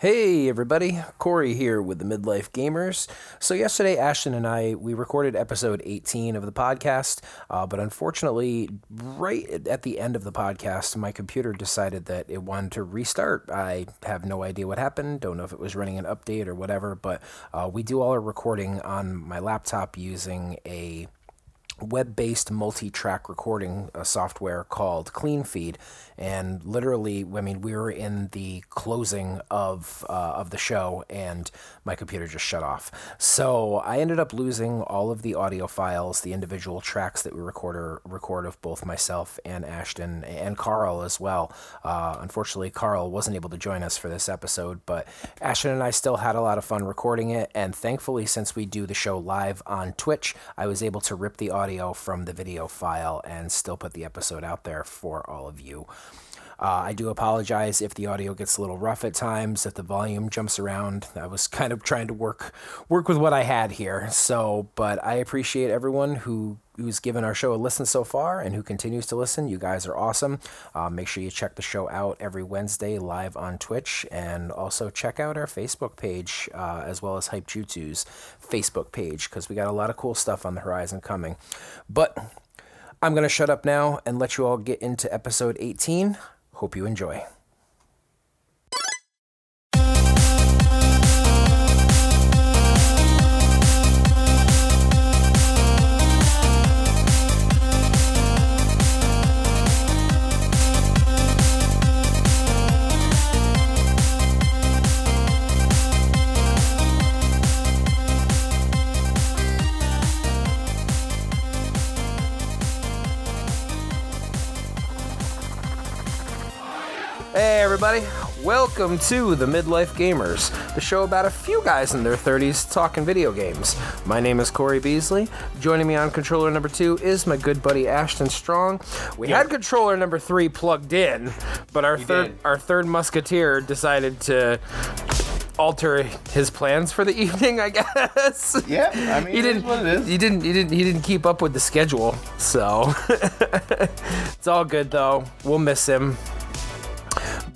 Hey everybody, Corey here with the Midlife Gamers. So yesterday, Ashton and I we recorded episode 18 of the podcast, uh, but unfortunately, right at the end of the podcast, my computer decided that it wanted to restart. I have no idea what happened. Don't know if it was running an update or whatever, but uh, we do all our recording on my laptop using a web-based multi-track recording uh, software called CleanFeed, and literally, I mean, we were in the closing of uh, of the show, and my computer just shut off. So I ended up losing all of the audio files, the individual tracks that we record record of both myself and Ashton and Carl as well. Uh, unfortunately, Carl wasn't able to join us for this episode, but Ashton and I still had a lot of fun recording it, and thankfully, since we do the show live on Twitch, I was able to rip the audio audio from the video file and still put the episode out there for all of you. Uh, I do apologize if the audio gets a little rough at times, if the volume jumps around. I was kind of trying to work work with what I had here. So, but I appreciate everyone who who's given our show a listen so far and who continues to listen. You guys are awesome. Uh, make sure you check the show out every Wednesday live on Twitch and also check out our Facebook page uh, as well as Hype Jutsu's Facebook page because we got a lot of cool stuff on the horizon coming. But I'm going to shut up now and let you all get into episode 18. Hope you enjoy. Everybody. Welcome to the Midlife Gamers, the show about a few guys in their 30s talking video games. My name is Corey Beasley. Joining me on controller number two is my good buddy Ashton Strong. We had controller number three plugged in, but our third did. our third musketeer decided to alter his plans for the evening, I guess. Yeah, I mean, he didn't. what it is. He didn't. He didn't. He didn't keep up with the schedule. So it's all good though. We'll miss him.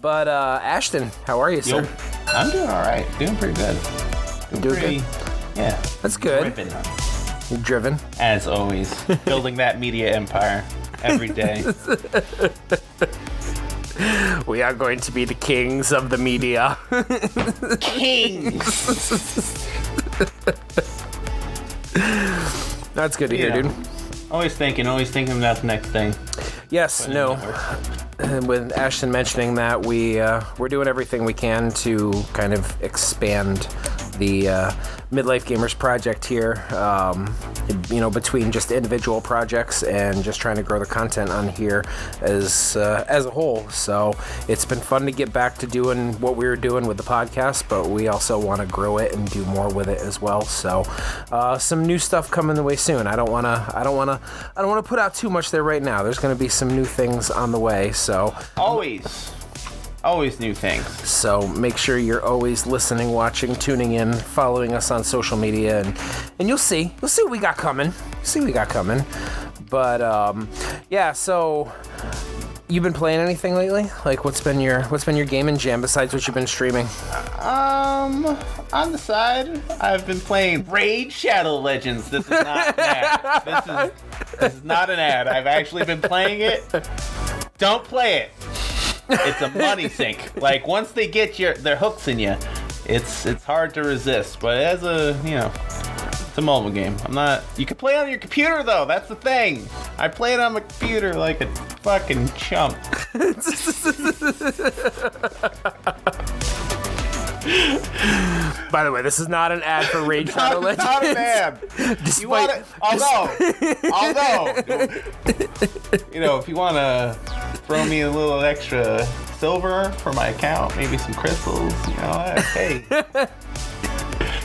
But uh, Ashton, how are you, Yo, sir? I'm doing all right. Doing pretty good. Doing Doing pretty, Yeah. That's good. Ripping, You're driven. as always. Building that media empire every day. We are going to be the kings of the media. Kings. That's good to hear, Yeah. dude. always thinking, always thinking about the next thing. Yes, no. With Ashton mentioning that, we uh, we're doing everything we can to kind of expand the uh, Midlife Gamers project here. Um, you know, between just individual projects and just trying to grow the content on here as uh, as a whole. So it's been fun to get back to doing what we were doing with the podcast, but we also want to grow it and do more with it as well. So uh, some new stuff coming the way soon. I don't want to. I don't want to. I don't want to put out too much there right now. There's going to be some new things on the way. So Always. Always new things. so make sure you're always listening, watching, tuning in, following us on social media, and and you'll see you'll see what we got coming. See what we got coming. But um, yeah, so you've been playing anything lately? Like what's been your what's been your gaming jam besides what you've been streaming? Um, on the side, I've been playing Raid Shadow Legends. This is not an ad. This is, this is not an ad. I've actually been playing it. Don't play it. It's a money sink. Like once they get your their hooks in you, it's it's hard to resist. But as a you know, it's a mobile game. I'm not. You can play on your computer though. That's the thing. I play it on my computer like a fucking chump. By the way, this is not an ad for Raid Shadow Not, Legends. not a man. Despite- You want to, although, although, you know, if you want to throw me a little extra silver for my account, maybe some crystals, you know, hey,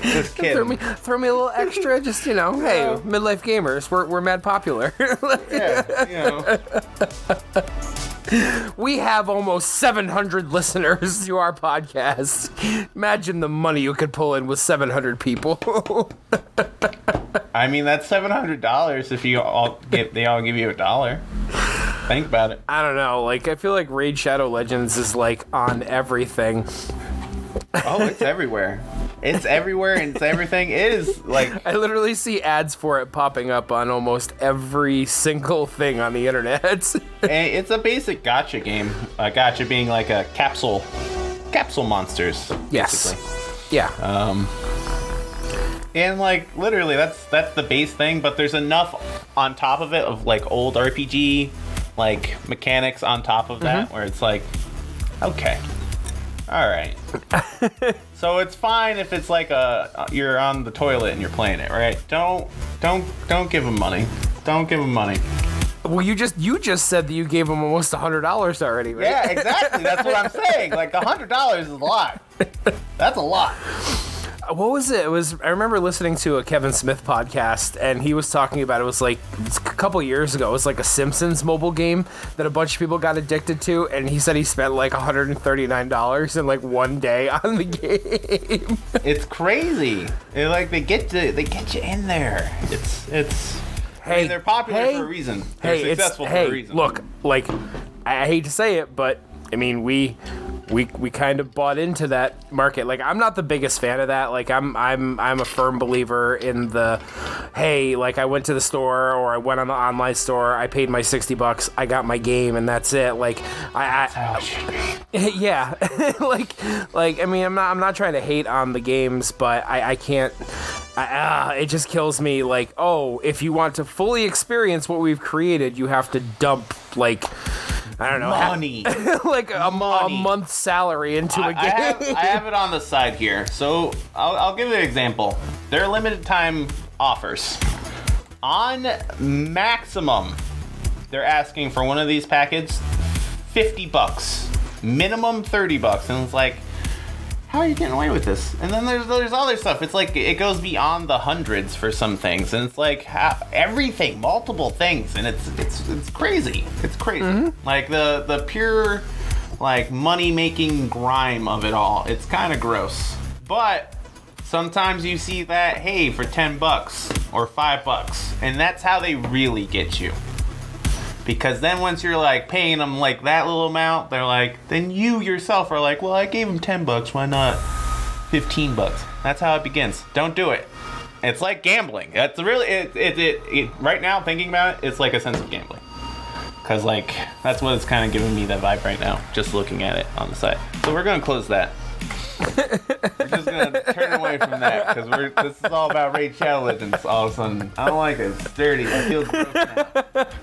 just Throw kidding. me, throw me a little extra, just you know. Hey, Yeah. midlife gamers, we're, we're mad popular. Yeah, you know, We have almost 700 listeners to our podcast. Imagine the money you could pull in with 700 people. I mean that's seven hundred dollars if you all get they all give you a dollar. Think about it. I don't know. Like, I feel like Raid Shadow Legends is like on everything. Oh, it's everywhere. It's everywhere and it's everything. It is like I literally see ads for it popping up on almost every single thing on the internet. and it's a basic gacha game. A gacha being like a capsule, capsule monsters. yes. Basically. Yeah. Um, and like literally, that's that's the base thing. But there's enough on top of it of like old RPG, like mechanics on top of that, where it's like, okay, all right. so it's fine if it's like a you're on the toilet and you're playing it, right? Don't don't don't give him money. Don't give him money. well, you just you just said that you gave him almost a hundred dollars already, right? Yeah, exactly. That's what I'm saying. Like a hundred dollars is a lot. That's a lot. What was it? It was I remember listening to a Kevin Smith podcast and he was talking about it was like a couple years ago. It was like a Simpsons mobile game that a bunch of people got addicted to and he said he spent like $139 in like one day on the game. It's crazy. It, like they get to, they get you in there. It's it's. I Hey, mean, they're popular hey, for a reason. They're hey, it's successful hey, a reason. look, like I, I hate to say it, but I mean we we we kind of bought into that market. Like I'm not the biggest fan of that. Like I'm I'm I'm a firm believer in the hey, like I went to the store or I went on the online store, I paid my 60 bucks, I got my game and that's it. Like I, I How it should be. yeah like like i mean i'm not i'm not trying to hate on the games but i i can't I, uh, it just kills me like oh if you want to fully experience what we've created you have to dump like i don't know Money. like a, a month's salary into a game I have, I have it on the side here. So I'll, I'll give you an example. There are limited time offers. On maximum, they're asking for one of these packets 50 bucks. Minimum 30 bucks. And it's like, how are you getting away with this? And then there's there's other stuff. It's like it goes beyond the hundreds for some things, and it's like how, everything, multiple things, and it's it's it's crazy. It's crazy. Mm-hmm. Like the the pure like money making grime of it all. It's kind of gross, but sometimes you see that hey for ten bucks or five bucks, and that's how they really get you. Because then once you're like paying them like that little amount, they're like, then you yourself are like, well, I gave him 10 bucks, why not 15 bucks? That's how it begins. Don't do it. It's like gambling. That's really, it, it, it, it right now, thinking about it, it's like a sense of gambling. Because, like, that's what it's kind of giving me that vibe right now, just looking at it on the site. So we're going to close that. We're just to turn away from that because we're this is all about Raid Shadow Legends all of a sudden. I don't like it. It's dirty. It feels gross now.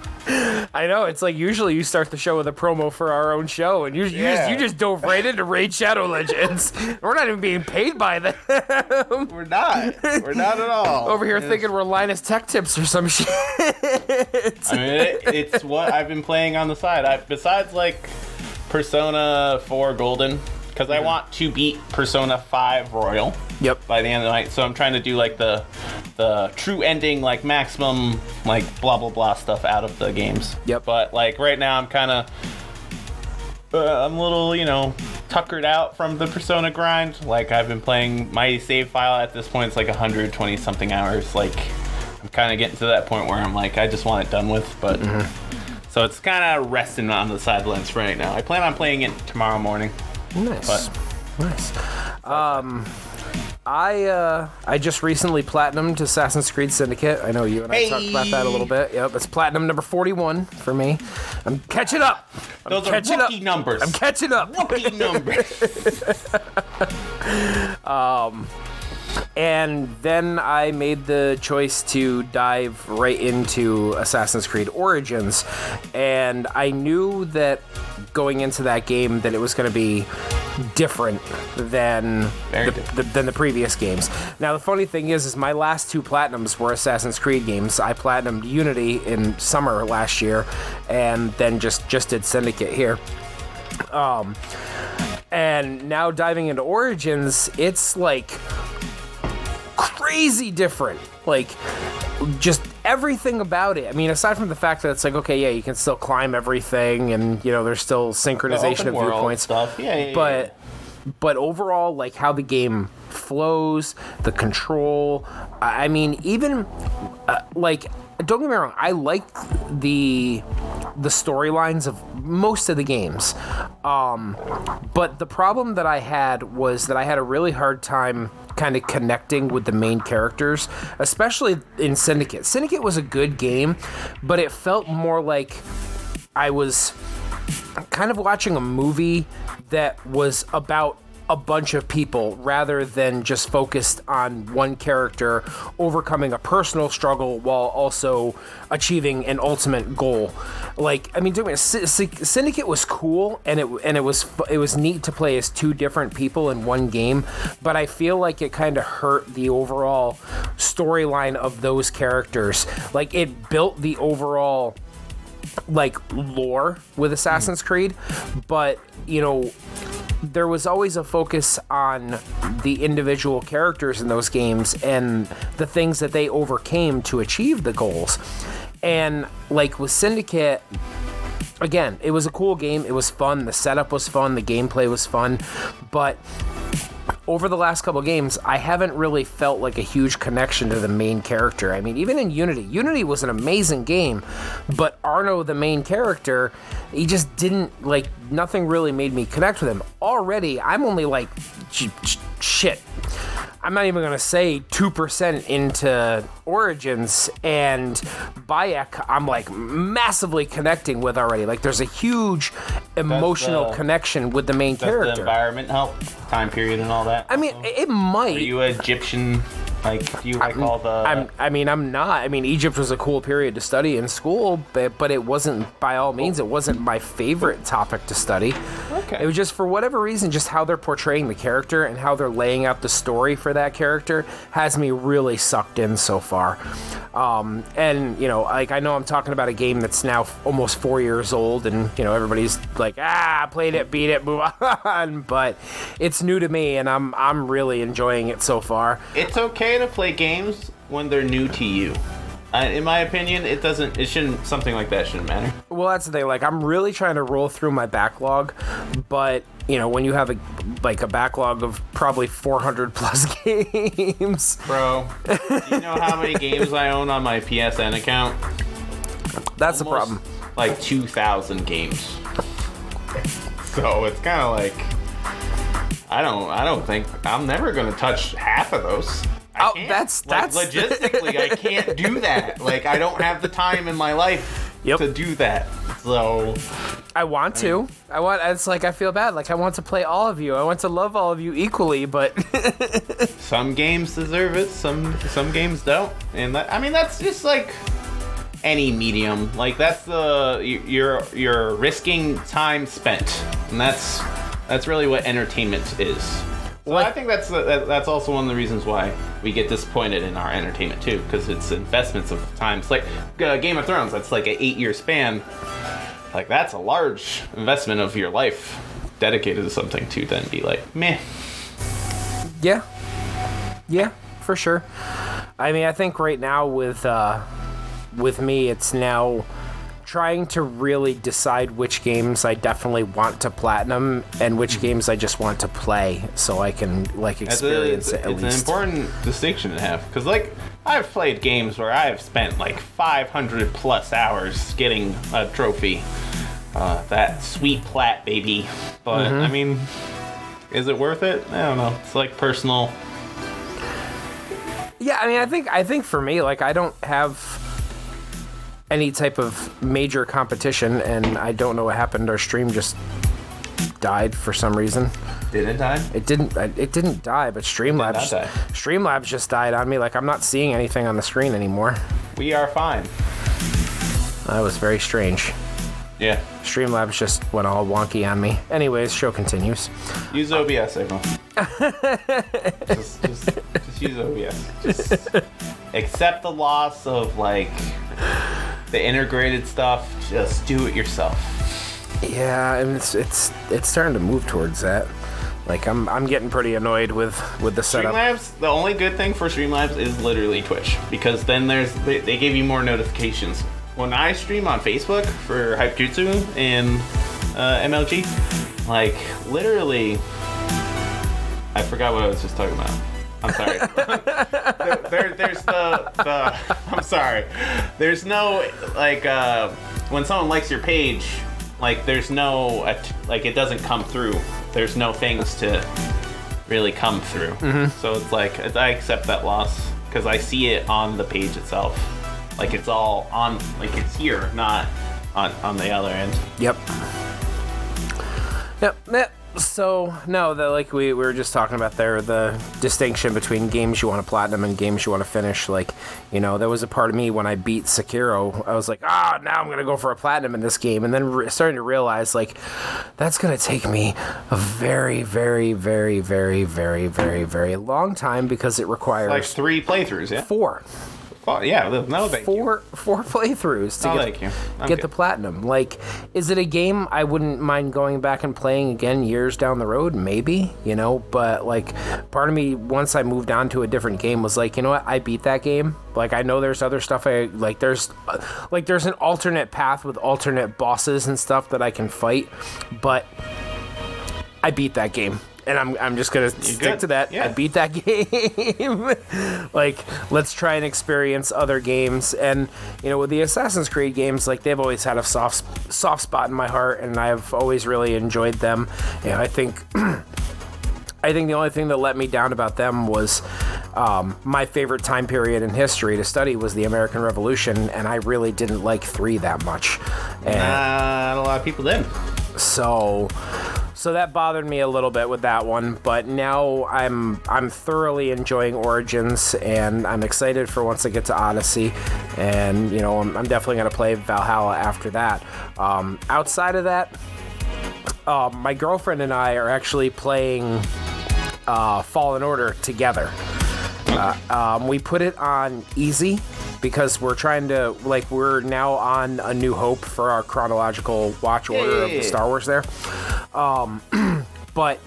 i know it's like usually you start the show with a promo for our own show and you, you just you just dove right into raid shadow legends we're not even being paid by them We're not. We're not at all. over here And thinking we're linus tech tips or some shit I mean, it, it's what I've been playing on the side. I, besides like Persona 4 Golden, because I want to beat Persona 5 Royal yep by the end of the night. So I'm trying to do like the the true ending, like maximum, like blah blah blah stuff out of the games. Yep. But like right now, I'm kind of. Uh, I'm a little, you know, tuckered out from the Persona grind. Like I've been playing my save file at this point. It's like 120 something hours. Like I'm kind of getting to that point where I'm like, I just want it done with. But so it's kind of resting on the sidelines for right now. I plan on playing it tomorrow morning. Nice. But- Nice. Um, I uh, I just recently platinumed Assassin's Creed Syndicate. I know you and I talked about that a little bit. Yep, it's platinum number forty-one for me. I'm catching up. I'm Those are catching rookie up. numbers. I'm catching up. rookie numbers. And then I made the choice to dive right into Assassin's Creed Origins. And I knew that going into that game that it was going to be different than the, different. the, than the previous games. Now the funny thing is is my last two platinums were Assassin's Creed games. I platinumed Unity in summer last year and then just just did Syndicate here. Um and now diving into Origins, it's like crazy different. Like, just everything about it. I mean, aside from the fact that it's like, okay, yeah, you can still climb everything, and you know, there's still synchronization of viewpoints. stuff. Yeah, yeah, yeah. But, but overall, like how the game flows, the control. I I mean, even uh, like, don't get me wrong, I like the the storylines of most of the games. Um, but the problem that I had was that I had a really hard time kind of connecting with the main characters, especially in Syndicate. Syndicate was a good game, but it felt more like I was kind of watching a movie that was about a bunch of people rather than just focused on one character overcoming a personal struggle while also achieving an ultimate goal. Like, I mean, doing Syndicate was cool and it and it was it was neat to play as two different people in one game, but I feel like it kind of hurt the overall storyline of those characters. Like, it built the overall like lore with Assassin's Creed, but you know, there was always a focus on the individual characters in those games and the things that they overcame to achieve the goals. And like with Syndicate, again, it was a cool game. It was fun. The setup was fun. The gameplay was fun. But over the last couple games, I haven't really felt like a huge connection to the main character. I mean, even in Unity, Unity was an amazing game, but Arno, the main character, he just didn't like nothing really made me connect with him. Already, I'm only like shit. I'm not even gonna say two percent into Origins and Bayek. I'm like massively connecting with already. Like there's a huge emotional the- connection with the main Does the character. environment help? Time period and all that? I mean, it might. Are you Egyptian? Like, do you like all the. I'm, I mean, I'm not. I mean, Egypt was a cool period to study in school, but, but it wasn't, by all means, it wasn't my favorite topic to study. Okay. It was just, for whatever reason, just how they're portraying the character and how they're laying out the story for that character has me really sucked in so far. Um, and, you know, like, I know I'm talking about a game that's now f- almost four years old, and, you know, everybody's like, ah, played it, beat it, move on. But it's new to me, and I'm, I'm really enjoying it so far. It's okay to play games when they're new to you. Uh, in my opinion, it doesn't. It shouldn't. Something like that shouldn't matter. Well, that's the thing. Like, I'm really trying to roll through my backlog, but you know, when you have a like a backlog of probably 400 plus games, Bro, do you know how many games I own on my PSN account? that's the Almost, problem. Like 2,000 games. So it's kind of like I don't. I don't think I'm never gonna touch half of those. I Oh, can't. that's- like, that's- logistically I can't do that. Like I don't have the time in my life Yep. to do that. So I want to. I want. It's like I feel bad. Like I want to play all of you. I want to love all of you equally, but some games deserve it. Some some games don't. And that, I mean that's just like any medium. Like that's the you- you're you're risking time spent, and that's that's really what entertainment is. So Like- I think that's that's also one of the reasons why we get disappointed in our entertainment too, because it's investments of time. It's like uh, Game of Thrones. That's like an eight-year span. Like that's a large investment of your life dedicated to something to then be like meh. yeah, yeah, for sure. I mean, I think right now with uh, with me, it's now trying to really decide which games I definitely want to platinum and which games I just want to play, so I can like That's a- experience it's, it at least. it's an important distinction to have because like i've played games where i've spent like 500 plus hours getting a trophy. Uh, that sweet plat baby. But Mm-hmm. i mean is it worth it? I don't know. It's like personal. Yeah, I mean, I think I think for me, like, I don't have any type of major competition, and I don't know what happened. Our stream just died for some reason. did it die It didn't. It didn't die, but Streamlabs. die. Streamlabs just died on me. Like I'm not seeing anything on the screen anymore. we are fine That was very strange. Yeah Streamlabs just went all wonky on me. Anyways, show continues. use obs signal just, just, just use obs just accept the loss of like the integrated stuff just do it yourself Yeah, and it's it's it's starting to move towards that. Like I'm I'm getting pretty annoyed with with the setup. Streamlabs, the only good thing for Streamlabs is literally Twitch because then there's they, they give you more notifications. When I stream on Facebook for Hype Jutsu and uh, MLG, like literally, I forgot what I was just talking about. I'm sorry. there, there, there's the, the. I'm sorry. There's no like uh, when someone likes your page, like there's no like it doesn't come through. There's no things to really come through. Mm-hmm. So it's like I accept that loss because I see it on the page itself. Like it's all on. Like it's here, not on on the other end. Yep. Yep. yep. So no, the like we, we were just talking about there, the distinction between games you want to platinum and games you want to finish. Like, you know, there was a part of me when I beat Sekiro, I was like, ah, now I'm gonna go for a platinum in this game, and then re- starting to realize like that's gonna take me a very, very, very, very, very, very, very long time because it requires Like three playthroughs, yeah. four. Oh, yeah, no, thank you. four four playthroughs to Oh, get. Get good. the platinum. Like, is it a game I wouldn't mind going back and playing again years down the road? Maybe, you know. But like, part of me once I moved on to a different game was like, you know what? I beat that game. Like, I know there's other stuff I like. There's like there's an alternate path with alternate bosses and stuff that I can fight, but I beat that game. And I'm, I'm just gonna stick good. to that. I beat that game. like, let's try and experience other games. And you know, with the Assassin's Creed games, like they've always had a soft soft spot in my heart, and I've always really enjoyed them. And I think. I think the only thing that let me down about them was um, my favorite time period in history to study was the American Revolution, and I really didn't like three that much. And Not a lot of people did. so so that bothered me a little bit with that one but now i'm i'm thoroughly enjoying origins and i'm excited for once i get to odyssey and you know i'm, I'm definitely going to play valhalla after that um, outside of that uh, my girlfriend and i are actually playing uh, fallen order together. Uh, um, we put it on easy because we're trying to like we're now on a new hope for our chronological watch order of the star wars there. Um, but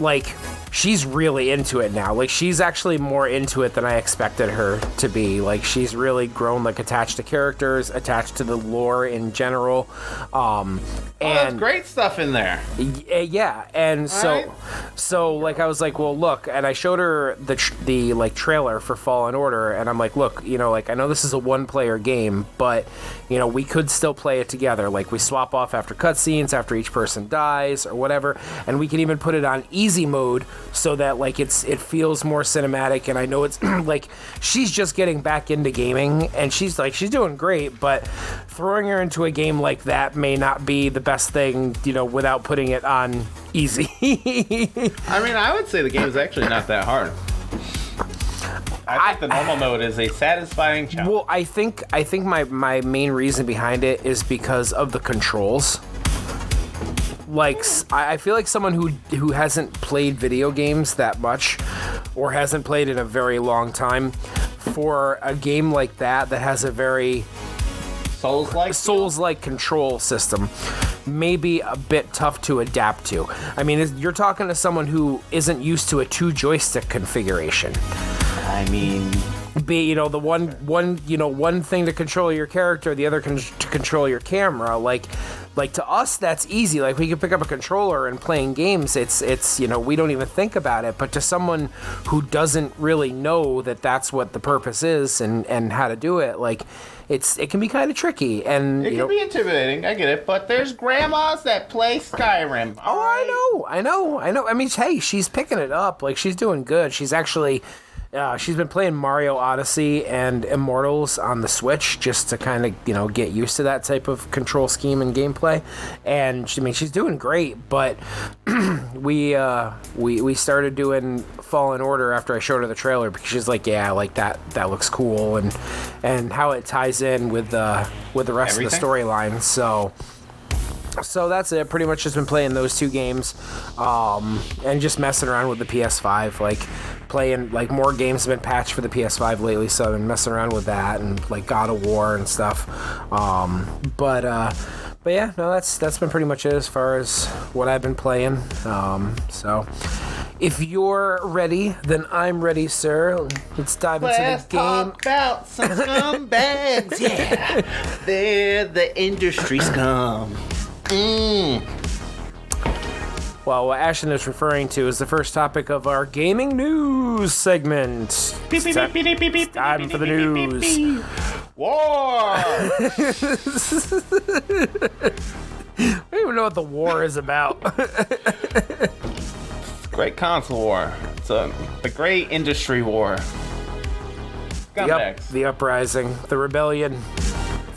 like she's really into it now like she's actually more into it than i expected her to be like she's really grown like attached to characters attached to the lore in general um Oh, and great stuff in there. Y- yeah and so Alright. so like i was like well look and i showed her the tr- the like trailer for fallen order and i'm like look you know like i know this is a one player game but you know we could still play it together like we swap off after cutscenes after each person dies or whatever and we can even put it on easy mode so that like it's it feels more cinematic and i know it's like she's just getting back into gaming and she's like she's doing great but throwing her into a game like that may not be the best thing you know without putting it on easy I mean, I would say the game is actually not that hard. I think the normal mode is a satisfying challenge. well i think i think my my main reason behind it is because of the controls like I feel like someone who who hasn't played video games that much or hasn't played in a very long time for a game like that that has a very Souls like Souls like control system may be a bit tough to adapt to. I mean, you're talking to someone who isn't used to a two joystick configuration. I mean, Be you know the one one you know one thing to control your character, the other con- to control your camera. Like like to us that's easy. Like we can pick up a controller and playing games. It's it's you know we don't even think about it. But to someone who doesn't really know that that's what the purpose is and and how to do it, like it's it can be kind of tricky. And it can know, be intimidating. I get it, but there's grandmas that play Skyrim. Oh, I know, I know, I know. I mean, hey, she's picking it up. Like she's doing good. She's actually, uh, she's been playing Mario Odyssey and Immortals on the Switch just to kind of you know get used to that type of control scheme and gameplay. And she, I mean, she's doing great. But we uh, we we started doing Fallen Order after I showed her the trailer because she's like, yeah, like that that looks cool and and how it ties in with the with the rest of the storyline. So so that's it. Pretty much just been playing those two games, um, and just messing around with the PS5. Like playing like more games have been patched for the PS5 lately, so I've been messing around with that and like God of War and stuff. Um, but uh, but yeah, no, that's that's been pretty much it as far as what I've been playing. Um, so. If you're ready, then I'm ready, sir. Let's dive into Let's the game. talk about some scumbags. yeah, they're the industry scum. Mm. Well, what Ashton is referring to is the first topic of our gaming news segment. Beep, beep, beep, beep, beep, beep, beep, time for the news. beep. War! I don't even know what the war is about. great console war. It's a, the great industry war. the, up, Scumbags. the uprising, the rebellion.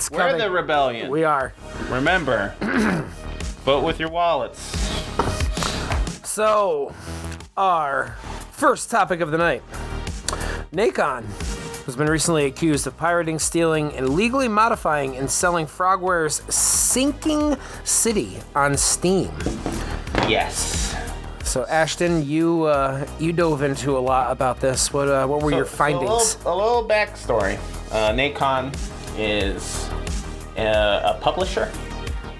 It's We're coming. the rebellion. we are. Remember, vote with your wallets. So, our first topic of the night. Nacon has been recently accused of pirating, stealing, and illegally modifying and selling Frogwares' Sinking City on Steam. Yes. So, Ashton, you uh, you dove into a lot about this. What uh, what were your So- so findings? a, little, a little backstory. Uh, Nacon is a, a publisher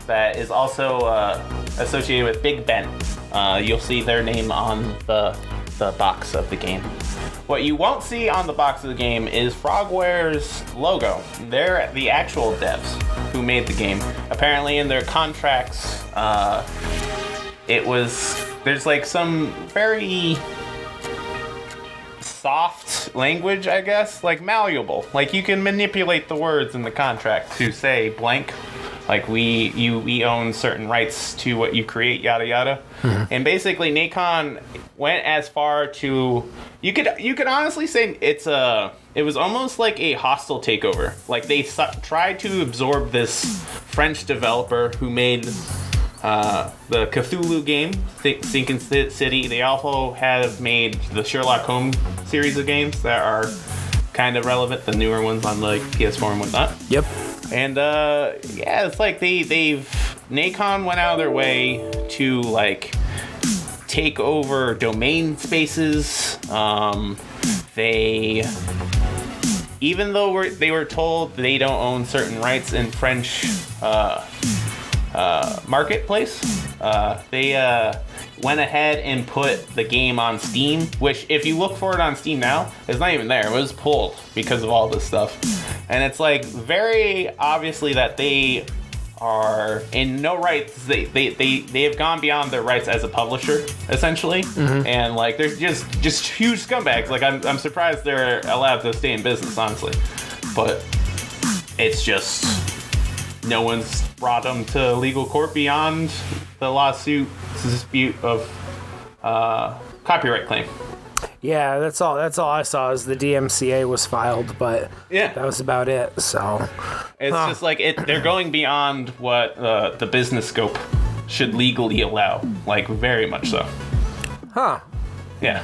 that is also uh, associated with Bigben. Uh, you'll see their name on the the box of the game. What you won't see on the box of the game is Frogwares' logo. They're the actual devs who made the game. Apparently, in their contracts, uh, it was there's like some very soft language, I guess, like malleable. Like you can manipulate the words in the contract to say blank, like we you we own certain rights to what you create, yada yada. Hmm. And basically, Nacon went as far to you could you could honestly say it's a it was almost like a hostile takeover. Like they su- tried to absorb this French developer who made uh, the Cthulhu game, Th- Sinking City. They also have made the Sherlock Holmes series of games that are kind of relevant, the newer ones on like PS4 and whatnot. yep. And uh, yeah, it's like they they've Nacon went out of their way to like take over domain spaces. Um, they even though we're, they were told they don't own certain rights in French uh, uh, marketplace, uh, they uh, went ahead and put the game on Steam. Which, if you look for it on Steam now, it's not even there. It was pulled because of all this stuff, and it's like very obviously that they are in no rights. They they, they, they have gone beyond their rights as a publisher, essentially, and like they're just just huge scumbags. Like I'm I'm surprised they're allowed to stay in business, honestly, but it's just no one's brought them to legal court beyond the lawsuit dispute of uh, copyright claim. Yeah, that's all. That's all I saw is the DMCA was filed, but Yeah. that was about it. So, It's Huh. just like it. They're going beyond what uh, the business scope should legally allow. Like very much so. huh? Yeah.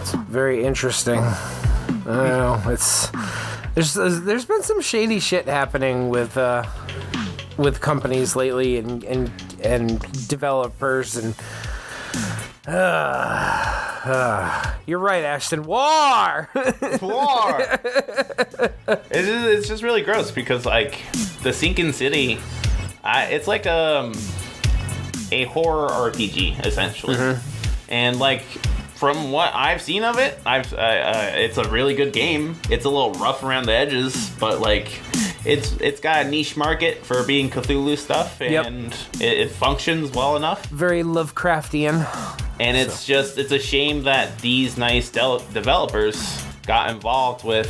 It's very interesting. I don't know. It's there's there's been some shady shit happening with uh, with companies lately and and and developers and. Uh, uh, you're right, Ashton. War. War. it's, just, it's just really gross because like the Sinking City, I, it's like um a horror RPG essentially, and like from what I've seen of it, I've uh, uh, it's a really good game. It's a little rough around the edges, but like it's it's got a niche market for being Cthulhu stuff, Yep. and it, it functions well enough. Very Lovecraftian. And it's just it's a shame that these nice del- developers got involved with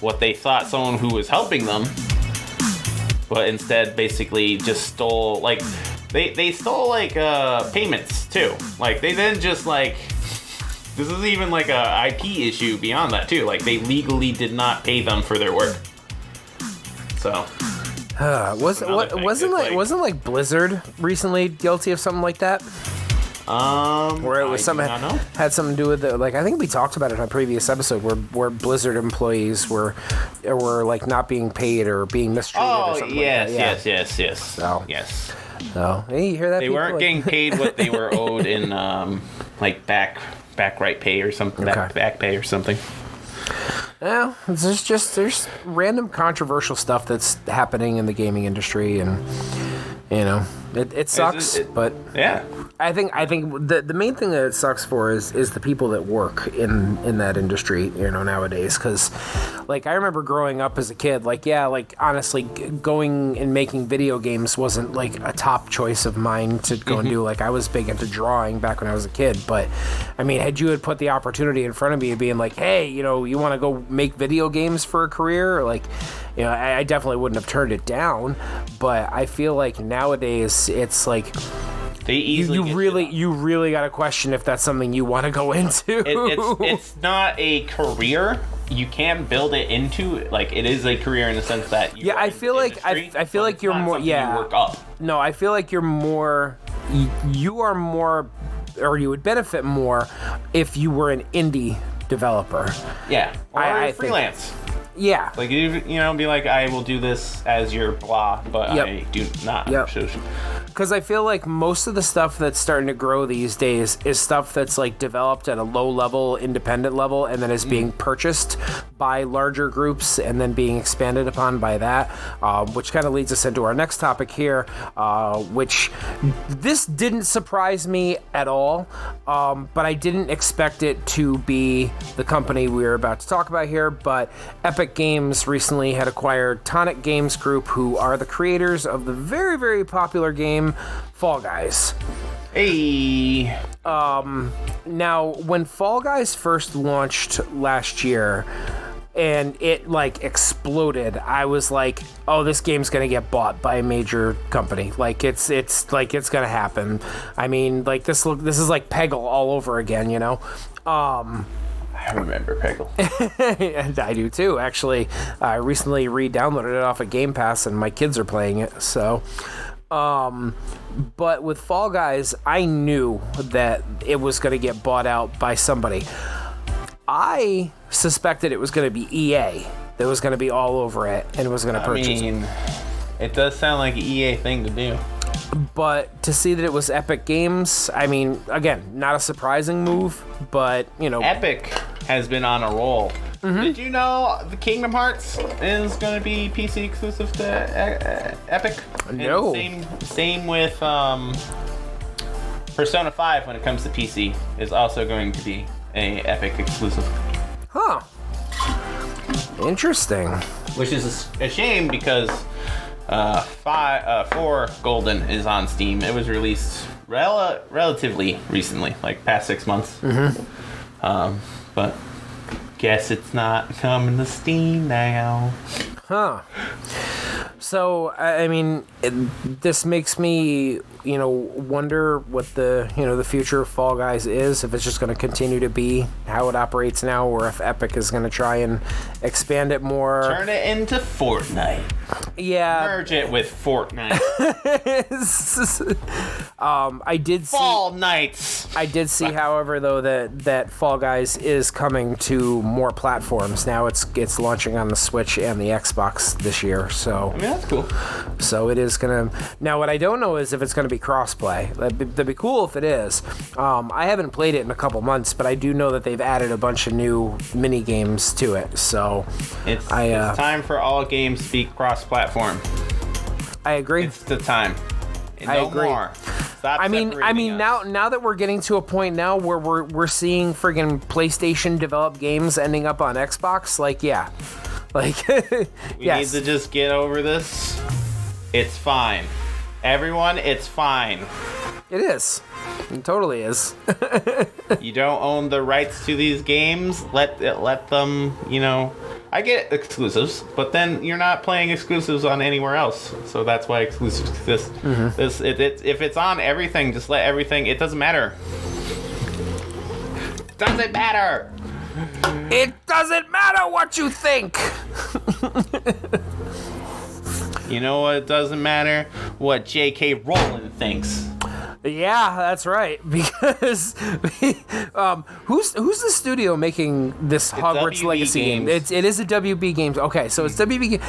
what they thought someone who was helping them, but instead basically just stole like they they stole like uh, payments too. Like they didn't just like this is even like a IP issue beyond that too. Like they legally did not pay them for their work. So Uh, was what wasn't like, like- wasn't like Blizzard recently guilty of something like that? um, Where it was I something do not know. had something to do with the, like I think we talked about it in a previous episode where where Blizzard employees were were like not being paid or being mistreated or Oh something yes, like that. Yeah. yes, yes, yes, So- yes. So hey, you hear that? They people? weren't Like- getting paid what they were owed in um, like back back right pay or something, back, Okay. back pay or something. Yeah, there's just there's random controversial stuff that's happening in the gaming industry, and you know it, it sucks, it- but Yeah, I think I think the the main thing that it sucks for is is the people that work in in that industry, you know, nowadays. Because, like, I remember growing up as a kid, like, yeah, like honestly, g- going and making video games wasn't like a top choice of mine to go and mm-hmm. do. Like, I was big into drawing back when I was a kid, but I mean, had you had put the opportunity in front of me, of being like, hey, you know, you want to go make video games for a career, like. You know, I, I definitely wouldn't have turned it down, but I feel like nowadays it's like They you, easily you get really you really got to question if that's something you want to go into. It, it's it's not a career. You can build it into like it is a career in the sense that you Yeah, I feel like- I- I feel like you're more- yeah. You work up. no, I feel like you're more you are more or you would benefit more if you were an indie developer. Yeah, or I- I think- freelance. Yeah. Like you, you know, be like, I will do this as your blah, but Yep. I do not. Yep. Because I feel like most of the stuff that's starting to grow these days is stuff that's like developed at a low level, independent level, and then is being purchased by larger groups and then being expanded upon by that. Um, which kind of leads us into our next topic here, uh, which this didn't surprise me at all, um, but I didn't expect it to be the company we are about to talk about here. But Epic Games recently had acquired Tonic Games Group, who are the creators of the very, very popular game Fall Guys. Hey, Now, when Fall Guys first launched last year, and it like exploded, I was like, "Oh, this game's gonna get bought by a major company. Like it's it's like it's gonna happen." I mean, like this look this is like Peggle all over again, you know. Um, I remember Peggle. and I do too. Actually, I recently re-downloaded it off of Game Pass, and my kids are playing it. So, um, but with Fall Guys, I knew that it was going to get bought out by somebody. I suspected it was going to be EA that was going to be all over it and was going to I purchase it. mean, it does sound like an EA thing to do. But to see that it was Epic Games, I mean, again, not a surprising move, but you know, Epic has been on a roll. Mm-hmm. Did you know the Kingdom Hearts is going to be PC exclusive to uh, uh, Epic? And No. Same, same with um, Persona 5 when it comes to PC is also going to be a Epic exclusive, huh? Interesting. which is a shame because uh, five, uh, 4 Golden is on Steam. It was released rel- relatively recently, like past six months. Mm-hmm. Um, but guess it's not coming to Steam now. Huh. So I mean, it, this makes me, you know, wonder what the you know the future of Fall Guys is. If it's just going to continue to be how it operates now, or if Epic is going to try and expand it more. Turn it into Fortnite. Yeah. Merge it with Fortnite. um, I did see. Fall Nights. I did see, however, though that that Fall Guys is coming to more platforms now. It's it's launching on the Switch and the Xbox this year. So I mean, that's cool. So it is gonna. Now, what I don't know is if it's gonna be crossplay. That'd be, that'd be cool if it is. Um, I haven't played it in a couple months, but I do know that they've added a bunch of new mini games to it. So It's, I, uh, it's time for all games to be cross-platform. I agree. It's the time. And I no agree. more. Stop I mean, I mean us. now now that we're getting to a point now where we're we're seeing friggin' PlayStation developed games ending up on Xbox, like yeah, like we yes, need to just get over this. It's fine. Everyone, it's fine. it is. It totally is. you don't own the rights to these games. Let let them. You know, I get exclusives, but then you're not playing exclusives on anywhere else. So that's why exclusives exist. Mm-hmm. This, it, it, if it's on everything, just let everything. It doesn't matter. Doesn't matter. It doesn't matter what you think. You know what? It doesn't matter what J.K. Rowling thinks. Yeah, that's right. Because um, who's who's the studio making this Hogwarts WB Legacy game? It's it is a WB Games. Okay, so it's WB.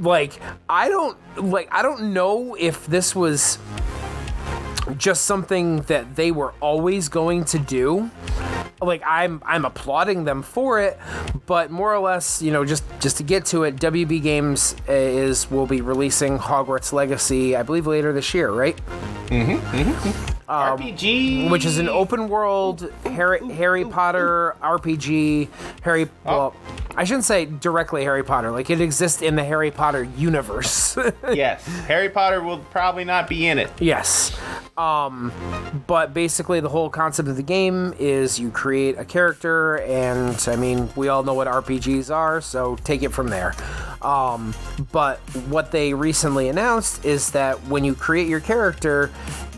Like I don't like I don't know if this was just something that they were always going to do. Like I'm I'm applauding them for it, but more or less, you know, just just to get to it, WB Games uh, is will be releasing Hogwarts Legacy, I believe later this year, right? Mm hmm. RPG, which is an open world Harry, Harry Potter RPG. Harry, well, I shouldn't say directly Harry Potter. Like it exists in the Harry Potter universe. yes, Harry Potter will probably not be in it. yes. Um, but basically, the whole concept of the game is you create a character, and I mean, we all know what RPGs are, so take it from there. Um, but what they recently announced is that when you create your character,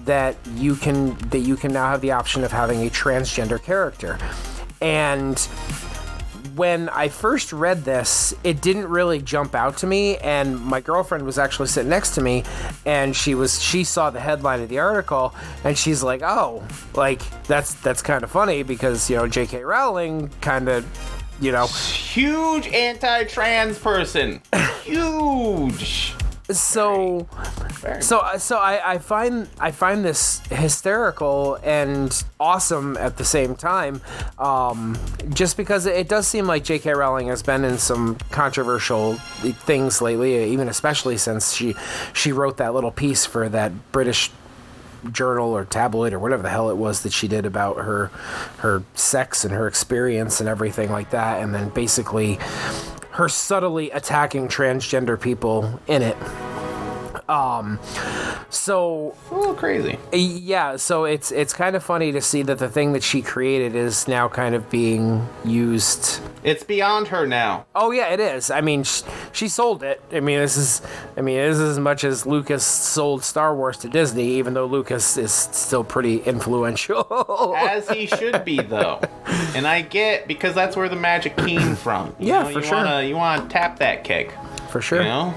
that you can that you can now have the option of having a transgender character, and when I first read this, it didn't really jump out to me, and my girlfriend was actually sitting next to me, and she was she saw the headline of the article, and she's like, "Oh, like that's that's kind of funny because you know J.K. Rowling kind of." You know, Huge anti-trans person. Huge. So Very so so I, I find I find this hysterical and awesome at the same time, um, just because it does seem like J.K. Rowling has been in some controversial things lately, even especially since she she wrote that little piece for that British journal or tabloid or whatever the hell it was that she did about her her sex and her experience and everything like that, and then basically her subtly attacking transgender people in it. Um, so a little crazy. yeah, so it's it's kind of funny to see that the thing that she created is now kind of being used. It's beyond her now. Oh yeah, it is. I mean, sh- she sold it. I mean, this is I mean, this is as much as Lucas sold Star Wars to Disney, even though Lucas is still pretty influential. As he should be, though. And I get because that's where the magic came from. You Yeah, know, for you sure. Wanna, you want to tap that keg. For sure. You know?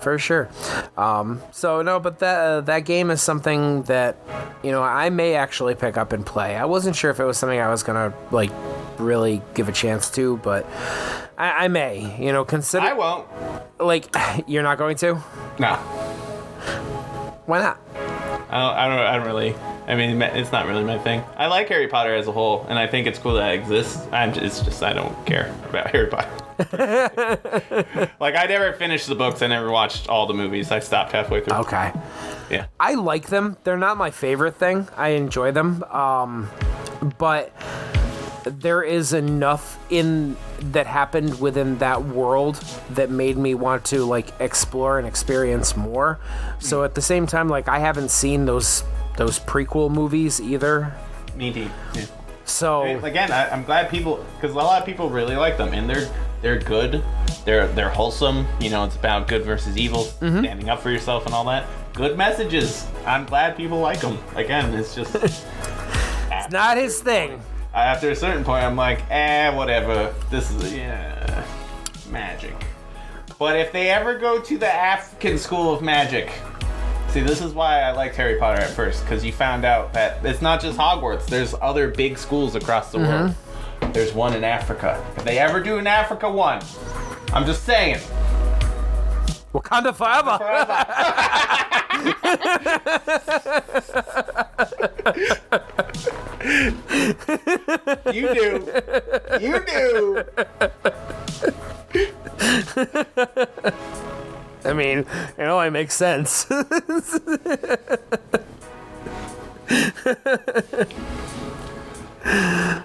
For sure. Um, so no, but that uh, that game is something that you know I may actually pick up and play. I wasn't sure if it was something I was gonna like really give a chance to, but I, I may. You know, consider I won't. like you're not going to. No. Why not? I don't, I don't. I don't really. I mean, it's not really my thing. I like Harry Potter as a whole, and I think it's cool that it exists. I'm just, it's just I don't care about Harry Potter. like I never finished the books. I never watched all the movies. I stopped halfway through. Okay. Yeah. I like them. They're not my favorite thing. I enjoy them. Um, but there is enough in that happened within that world that made me want to like explore and experience more. So at the same time, like I haven't seen those those prequel movies either. Me too. Yeah. So Again, I, I'm glad people because a lot of people really like them, and they're they're good. They're they're wholesome. You know, it's about good versus evil, Mm-hmm. standing up for yourself, and all that. Good messages. I'm glad people like them. Again, it's just it's not his thing. After a certain point, I'm like, eh, whatever. This is yeah, magic. But if they ever go to the African School of Magic, see, this is why I liked Harry Potter at first, because you found out that it's not just Hogwarts. There's other big schools across the world. There's one in Africa. If they ever do an Africa one, I'm just saying. Wakanda forever. You do. You do. I mean, it only makes sense.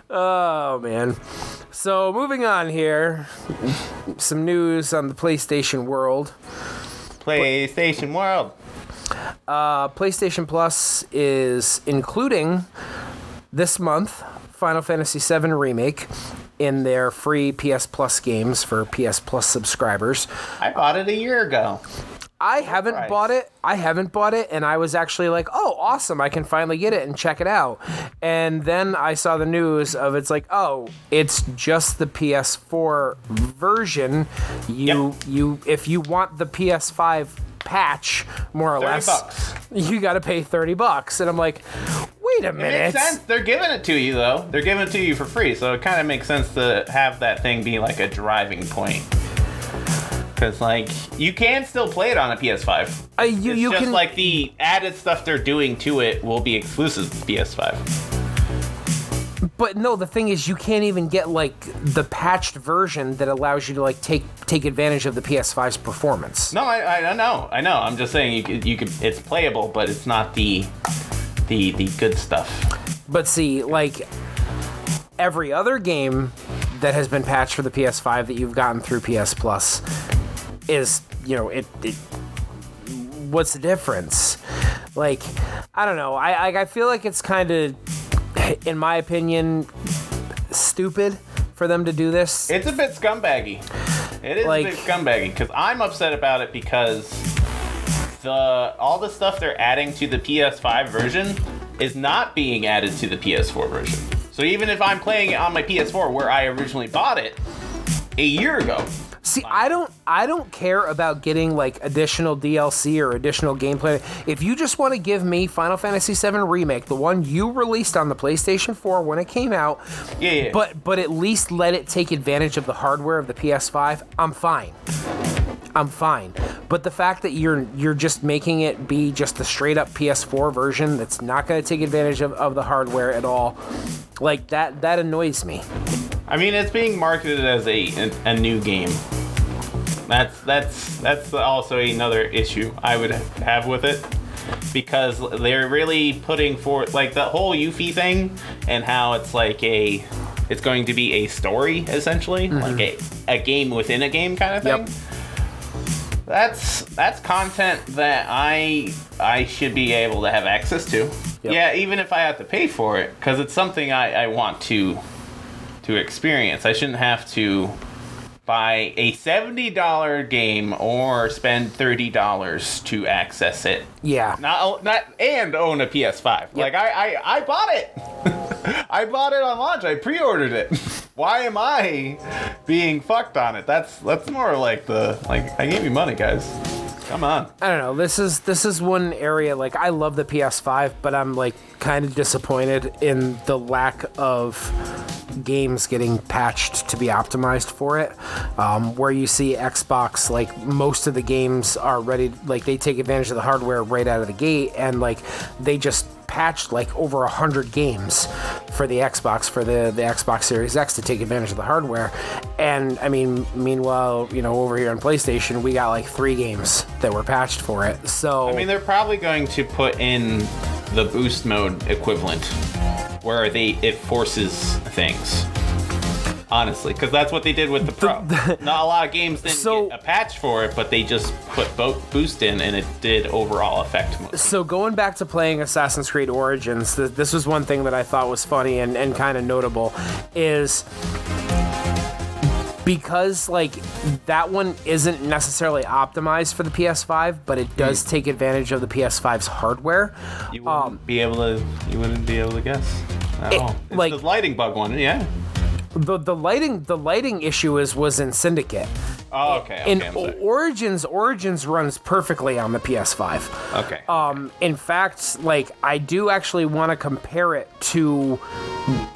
oh man. So moving on here, some news on the PlayStation world. PlayStation World. Uh, PlayStation Plus is including this month Final Fantasy VII Remake in their free PS Plus games for PS Plus subscribers. I bought it a year ago. I haven't price? bought it. I haven't bought it, and I was actually like, "Oh, awesome! I can finally get it and check it out." And then I saw the news of it's like, "Oh, it's just the PS4 version. You Yep. you if you want the PS5 patch, more or 30 less, bucks. you got to pay thirty bucks." And I'm like, "Wait a minute. It minute." makes sense. They're giving it to you though. They're giving it to you for free, so it kind of makes sense to have that thing be like a driving point. Because like you can still play it on a PS5. Uh, you it's you just can like the added stuff they're doing to it will be exclusive to PS5. But no, the thing is, you can't even get like the patched version that allows you to like take take advantage of the PS5's performance. No, I, I, I know, I know. I'm just saying you could, you could. It's playable, but it's not the the the good stuff. But see, like every other game that has been patched for the PS5 that you've gotten through PS Plus is, you know, it. it what's the difference? Like, I don't know. I I, I feel like it's kind of, in my opinion, stupid for them to do this. It's a bit scumbaggy. It is Like- a bit scumbaggy because I'm upset about it because the all the stuff they're adding to the PS5 version is not being added to the PS4 version. So even if I'm playing it on my PS4 where I originally bought it a year ago, See, I don't I don't care about getting like additional DLC or additional gameplay. If you just want to give me Final Fantasy VII Remake, the one you released on the PlayStation 4 when it came out, yeah, yeah. but but at least let it take advantage of the hardware of the PS5, I'm fine. I'm fine. But the fact that you're you're just making it be just the straight up PS4 version that's not going to take advantage of, of the hardware at all, like that that annoys me. I mean, it's being marketed as a a, a new game. That's that's that's also another issue I would have with it because they're really putting forth like the whole Yuffie thing and how it's like a it's going to be a story essentially, mm-hmm. like a, a game within a game kind of thing. Yep. That's that's content that I I should be able to have access to. Yep. Yeah, even if I have to pay for it, because it's something I, I want to to experience. I shouldn't have to buy a seventy dollar game or spend thirty dollars to access it. Yeah. Not not and own a PS5. Like I I, I bought it. I bought it on launch. I pre-ordered it. Why am I being fucked on it? That's that's more like the like I gave you money, guys. Come on. I don't know. This is this is one area like I love the PS5, but I'm like kind of disappointed in the lack of games getting patched to be optimized for it. Um, where you see Xbox, like most of the games are ready, like they take advantage of the hardware right out of the gate, and like they just patched like over a hundred games for the Xbox for the the Xbox Series X to take advantage of the hardware. And I mean, meanwhile, you know, over here on PlayStation, we got like three games that were patched for it. So I mean, they're probably going to put in the boost mode equivalent, where they it forces things. Honestly, because that's what they did with the Pro. Not a lot of games didn't So- get a patch for it, but they just put bo- boost in, and it did overall affect most. so going back to playing Assassin's Creed Origins, th- this was one thing that I thought was funny and, and kind of notable is because like that one isn't necessarily optimized for the PS5, but it does take advantage of the PS5's hardware. You wouldn't be able to. You wouldn't be able to guess at Um, It- all. It's like- the lighting bug one, yeah. The the lighting the lighting issue is was in Syndicate. Oh, okay. okay in Origins, Origins runs perfectly on the PS5. okay. Um, in fact, like I do actually want to compare it to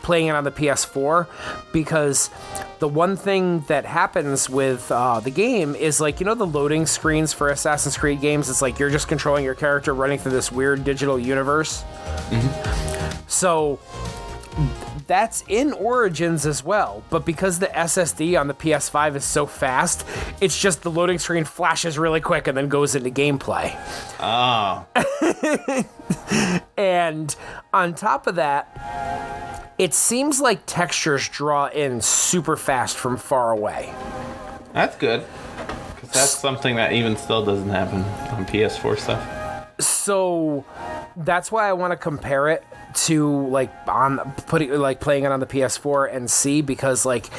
playing it on the PS4 because the one thing that happens with uh, the game is like you know the loading screens for Assassin's Creed games. It's like you're just controlling your character running through this weird digital universe. So that's in Origins as well, but because the SSD on the PS5 is so fast, it's just the loading screen flashes really quick and then goes into gameplay. oh, And on top of that, it seems like textures draw in super fast from far away. that's good. 'Cause that's something that even still doesn't happen on PS4 stuff. So that's why I want to compare it to like on putting like playing it on the PS4 and see because like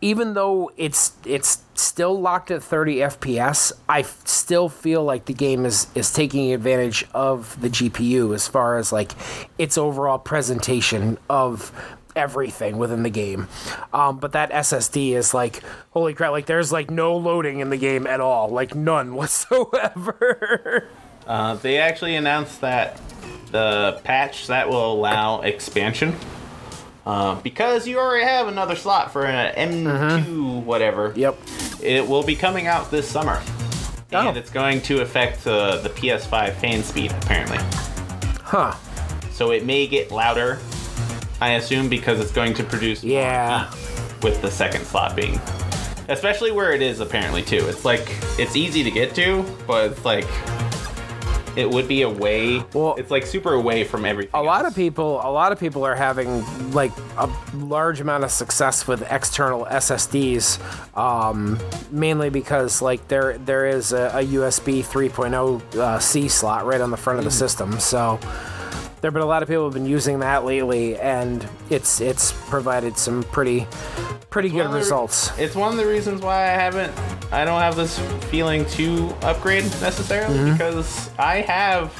even though it's it's still locked at 30 FPS, I f- still feel like the game is is taking advantage of the GPU as far as like its overall presentation of everything within the game. Um, but that SSD is like holy crap! Like there's like no loading in the game at all, like none whatsoever. Uh, they actually announced that the patch that will allow expansion. Uh, because you already have another slot for an M2 whatever. Mm-hmm. Yep. It will be coming out this summer. And Oh. it's going to affect uh, the PS5 fan speed, apparently. Huh. So it may get louder, I assume, because it's going to produce Yeah. with the second slot being. Especially where it is, apparently, too. It's like, it's easy to get to, but it's like, it would be away. Well- it's like super away from everything. a lot of people a lot of people are having like a large amount of success with external ssds um, mainly because like there there is a, a usb 3.0 uh, c slot right on the front of the Mm. system so there have been a lot of people have been using that lately and it's it's provided some pretty pretty good of the- results It's one of the reasons why I haven't. I don't have this feeling to upgrade necessarily Mm-hmm. because I have.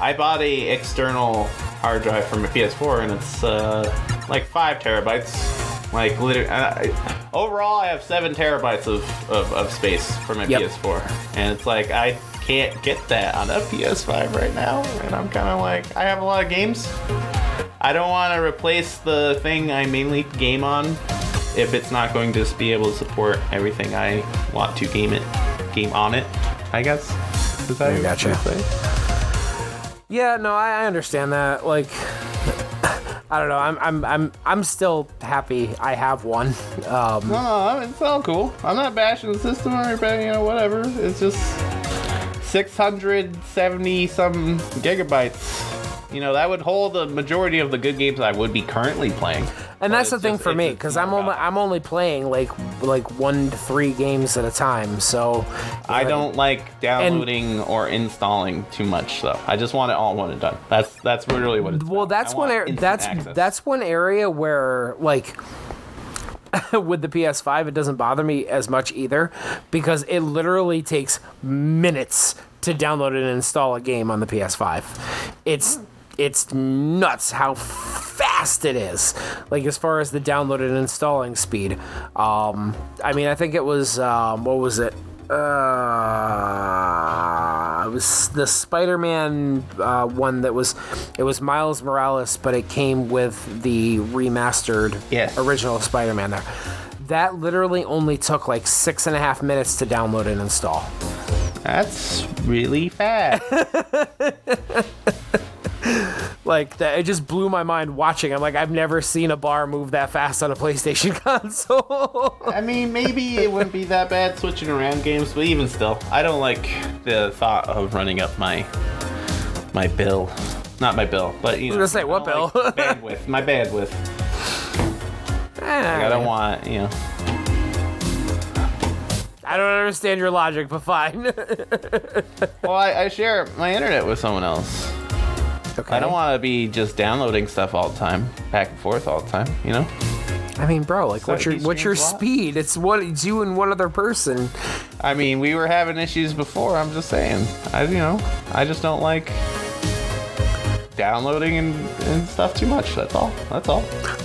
I bought a external hard drive for my PS4 and it's uh, like five terabytes. Like literally, I, overall, I have seven terabytes of, of, of space for my Yep. PS4, and it's like I can't get that on a PS5 right now, and I'm kind of like I have a lot of games. I don't want to replace the thing I mainly game on if it's not going to be able to support everything I want to game it, game on it. I guess. Is that I gotcha. Yeah, no, I, I understand that. Like, I don't know. I'm, I'm, I'm, I'm still happy. I have one. Um, No, no, it's all cool. I'm not bashing the system or anything, you know, whatever. It's just 670 some gigabytes. You know, that would hold the majority of the good games I would be currently playing. and that's the thing just- for me because I'm only, I'm only playing like, like one to three games at a time. So I don't like downloading or installing too much, though. I just want it all one and done. That's that's really what it's. Well, about. that's I one. Ar- that's access. that's one area where like. with the PS5, it doesn't bother me as much either because it literally takes minutes to download and install a game on the PS5. It's it's nuts how fast it is. Like as far as the download and installing speed. Um, I mean, I think it was um, what was it? Uh, it was the Spider-Man uh, one that was it was Miles Morales, but it came with the remastered Yes. original Spider-Man there. That literally only took like six and a half minutes to download and install. That's really fast. Like that, it just blew my mind watching. I'm like, I've never seen a bar move that fast on a PlayStation console. I mean, maybe it wouldn't be that bad switching around games, but even still, I don't like the thought of running up my my bill. Not my bill, but you know. gonna say, what don't like bandwidth. My bandwidth. Like, I don't eh. want, you know. I don't understand your logic, but fine. Well, I, I share my internet with someone else. Okay. I don't want to be just downloading stuff all the time, back and forth all the time. You know. I mean, bro, like, what's your what's your streams a lot? speed? It's what it's you and one other person. I mean, we were having issues before. I'm just saying. I, you know, I just don't like downloading and, and stuff too much. That's all. That's all.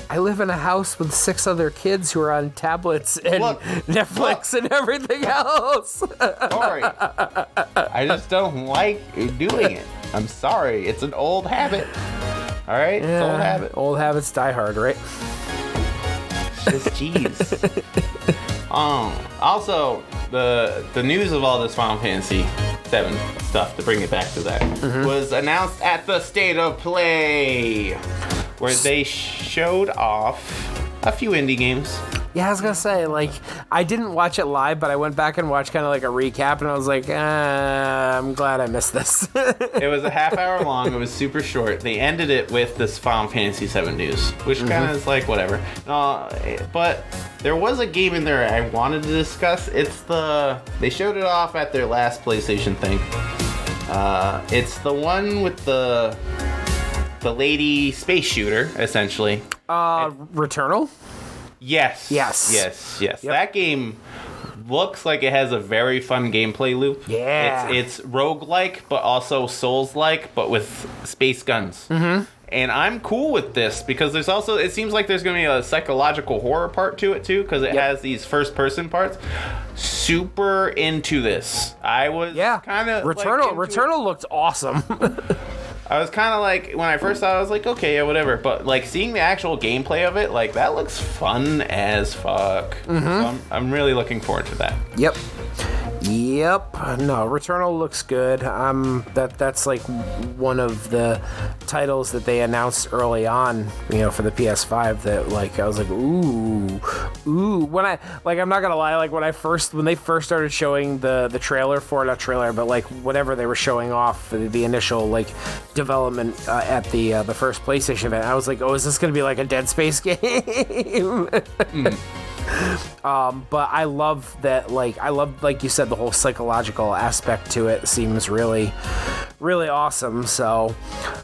I live in a house with six other kids who are on tablets and Look, Netflix and everything else. Sorry. I just don't like doing it. I'm sorry. It's an old habit. All right. It's old habit. Old habits die hard, right? Just jeez. um. Also, the the news of all this Final Fantasy Seven stuff to bring it back to that was announced at the State of Play, where they showed off a few indie games. Yeah, I was gonna say, like, I didn't watch it live, but I went back and watched kind of like a recap, and I was like, uh, I'm glad I missed this. It was a half hour long. It was super short. They ended it with this Final Fantasy VII news, which kind of is like whatever. Uh, but there was a game in there I wanted to discuss. It's the they showed it off at their last PlayStation thing. Uh, it's the one with the the lady space shooter, essentially. uh, Returnal? Yes. Yes. Yes. Yes. Yep. That game looks like it has a very fun gameplay loop. Yeah. It's it's roguelike, but also Souls-like, but with space guns. Mm-hmm. And I'm cool with this because there's also it seems like there's gonna be a psychological horror part to it too, because it Yep. has these first person parts. Super into this. I was Yeah. kind of Returnal. Returnal looked awesome. I was kind of like when I first saw it, I was like, okay, yeah, whatever. But like seeing the actual gameplay of it, like that looks fun as fuck. Mm-hmm. So I'm, I'm really looking forward to that. Yep. Yep. No, Returnal looks good. Um, that that's like one of the titles that they announced early on, you know, for the PS5. That like I was like, ooh, ooh. When I like, I'm not gonna lie. Like when I first when they first started showing the the trailer for not trailer, but like whatever they were showing off the, the initial like development uh, at the uh, the first PlayStation event, I was like, oh, is this gonna be like a Dead Space game? Um, but I love that, like, I love, like you said, the whole psychological aspect to it seems really, really awesome. So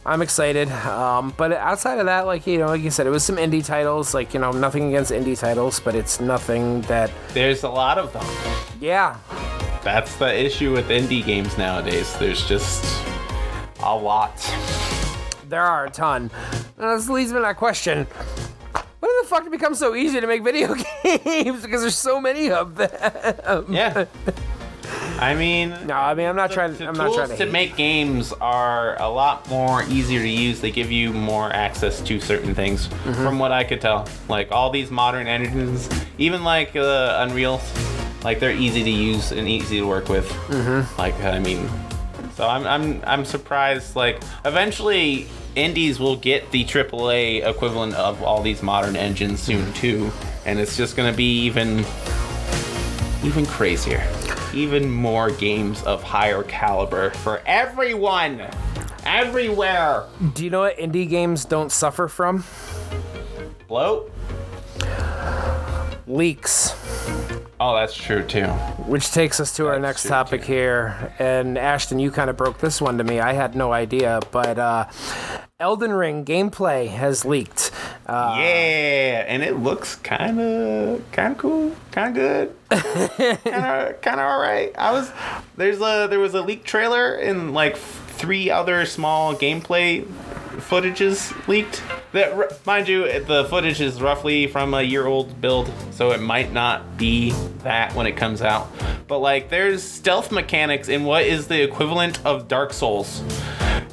I'm excited. Um, but outside of that, like, you know, like you said, it was some indie titles, like, you know, nothing against indie titles, but it's nothing that, There's a lot of them. yeah. That's the issue with indie games nowadays. There's just a lot. There are a ton. And this leads me to that question. The fuck did it become so easy to make video games? because there's so many of them. Yeah. I mean, No, I mean I'm not the, trying. the I'm not trying to. to make games are a lot more easier to use. They give you more access to certain things, Mm-hmm. from what I could tell. Like all these modern engines, even like uh, Unreal, like they're easy to use and easy to work with. Mm-hmm. Like I mean, so I'm I'm I'm surprised. Like eventually, indies will get the AAA equivalent of all these modern engines soon mm-hmm. too, and it's just gonna be even even crazier. Even more games of higher caliber for everyone. Everywhere. Do you know what indie games don't suffer from? Bloat? Leaks. Oh, that's true too. Which takes us to our next topic too. here. And Ashton, you kind of broke this one to me. I had no idea, but uh, Elden Ring gameplay has leaked. Uh, yeah, and it looks kind of kind of cool, kind of good, kind of kind of all right. I was there's a there was a leaked trailer and like three other small gameplay footages leaked. That mind you, the footage is roughly from a year old build, so it might not be that when it comes out. But like, there's stealth mechanics in what is the equivalent of Dark Souls.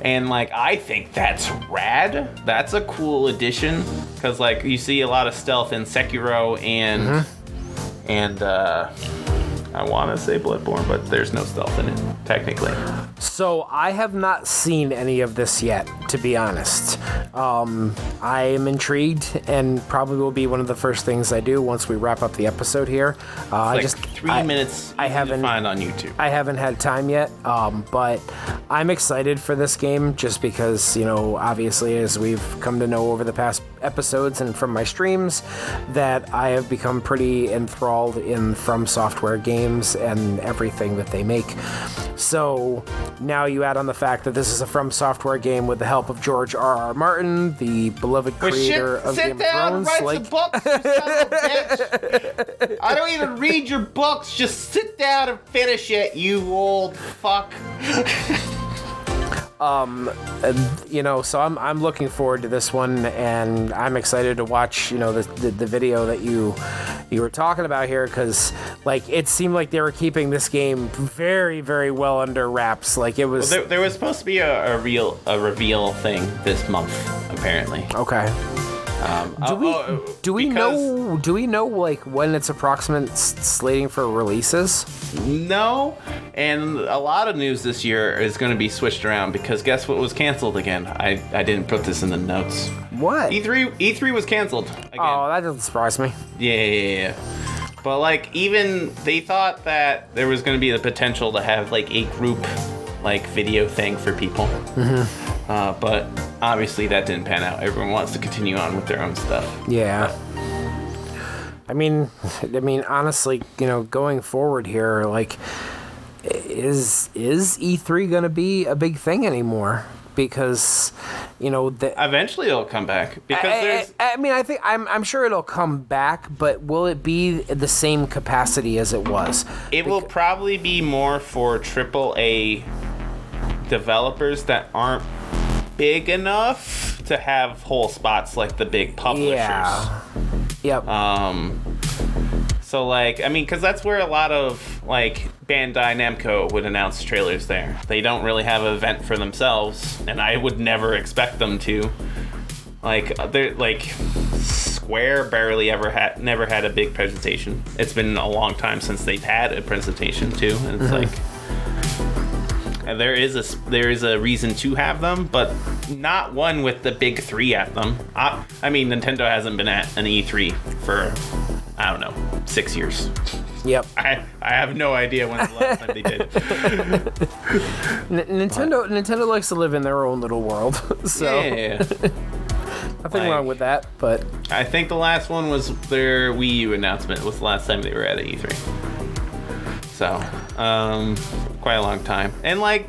And like I think that's rad. That's a cool addition because like you see a lot of stealth in Sekiro and and uh, I want to say Bloodborne, but there's no stealth in it technically. So I have not seen any of this yet, to be honest. Um, I am intrigued, and probably will be one of the first things I do once we wrap up the episode here. Uh, I Like just three I- minutes. I haven't- find on YouTube. I haven't had time yet, um, but I'm excited for this game just because, you know, obviously, as we've come to know over the past episodes and from my streams, that I have become pretty enthralled in From Software games and everything that they make. So now you add on the fact that this is a From Software game with the help of George R. R. Martin, the beloved creator shit, of sit Game down, of Thrones. write like, some books, you son of a bitch. I don't even read your books. Just sit down and finish it, you old fuck. Um, you know, so I'm I'm looking forward to this one, and I'm excited to watch you know the the, the video that you you were talking about here because like it seemed like they were keeping this game very very well under wraps. Like it was There, there was supposed to be a, a real a reveal thing this month, apparently. okay. Um, Do oh, we oh, uh, do we know do we know like when it's approximate slating for releases? No, and a lot of news this year is going to be switched around because guess what was canceled again? I, I didn't put this in the notes. What? E3 E3 was canceled again. Oh, that doesn't surprise me. Yeah, yeah, yeah, yeah. But like even they thought that there was going to be the potential to have like a group like video thing for people. Mm-hmm. Uh, but obviously that didn't pan out. Everyone wants to continue on with their own stuff. Yeah. I mean, I mean, honestly, you know, going forward here, like, is is E3 going to be a big thing anymore? Because, you know, the. Eventually it'll come back because I, there's I, I mean, I think I'm, I'm sure it'll come back, but will it be the same capacity as it was? It will probably be more for triple A developers that aren't big enough to have whole spots like the big publishers. Yeah. Yep. Um, so like, I mean, because that's where a lot of like Bandai Namco would announce trailers. There, they don't really have an event for themselves, and I would never expect them to. Like, they're like Square barely ever had, never had a big presentation. It's been a long time since they've had a presentation too, and it's like. And there is a there is a reason to have them, but not one with the big three at them. I, I mean, Nintendo hasn't been at an E3 for I don't know six years. Yep. I I have no idea when the last time they did. N- Nintendo Nintendo likes to live in their own little world, so Yeah. nothing like- wrong with that. But I think the last one was their Wii U announcement. Was the last time they were at E E3. So, um, quite a long time. And like,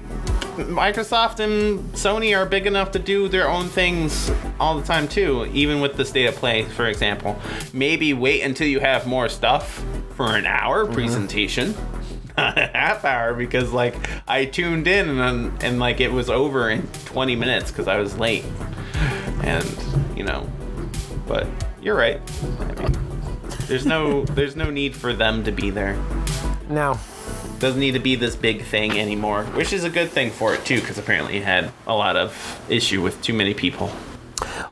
Microsoft and Sony are big enough to do their own things all the time too. Even with the state of play, for example. Maybe wait until you have more stuff for an hour presentation. Not a half hour because like I tuned in and and like it was over in 20 minutes because I was late and you know but you're right i mean there's no there's no need for them to be there now, doesn't need to be this big thing anymore which is a good thing for it too because apparently it had a lot of issue with too many people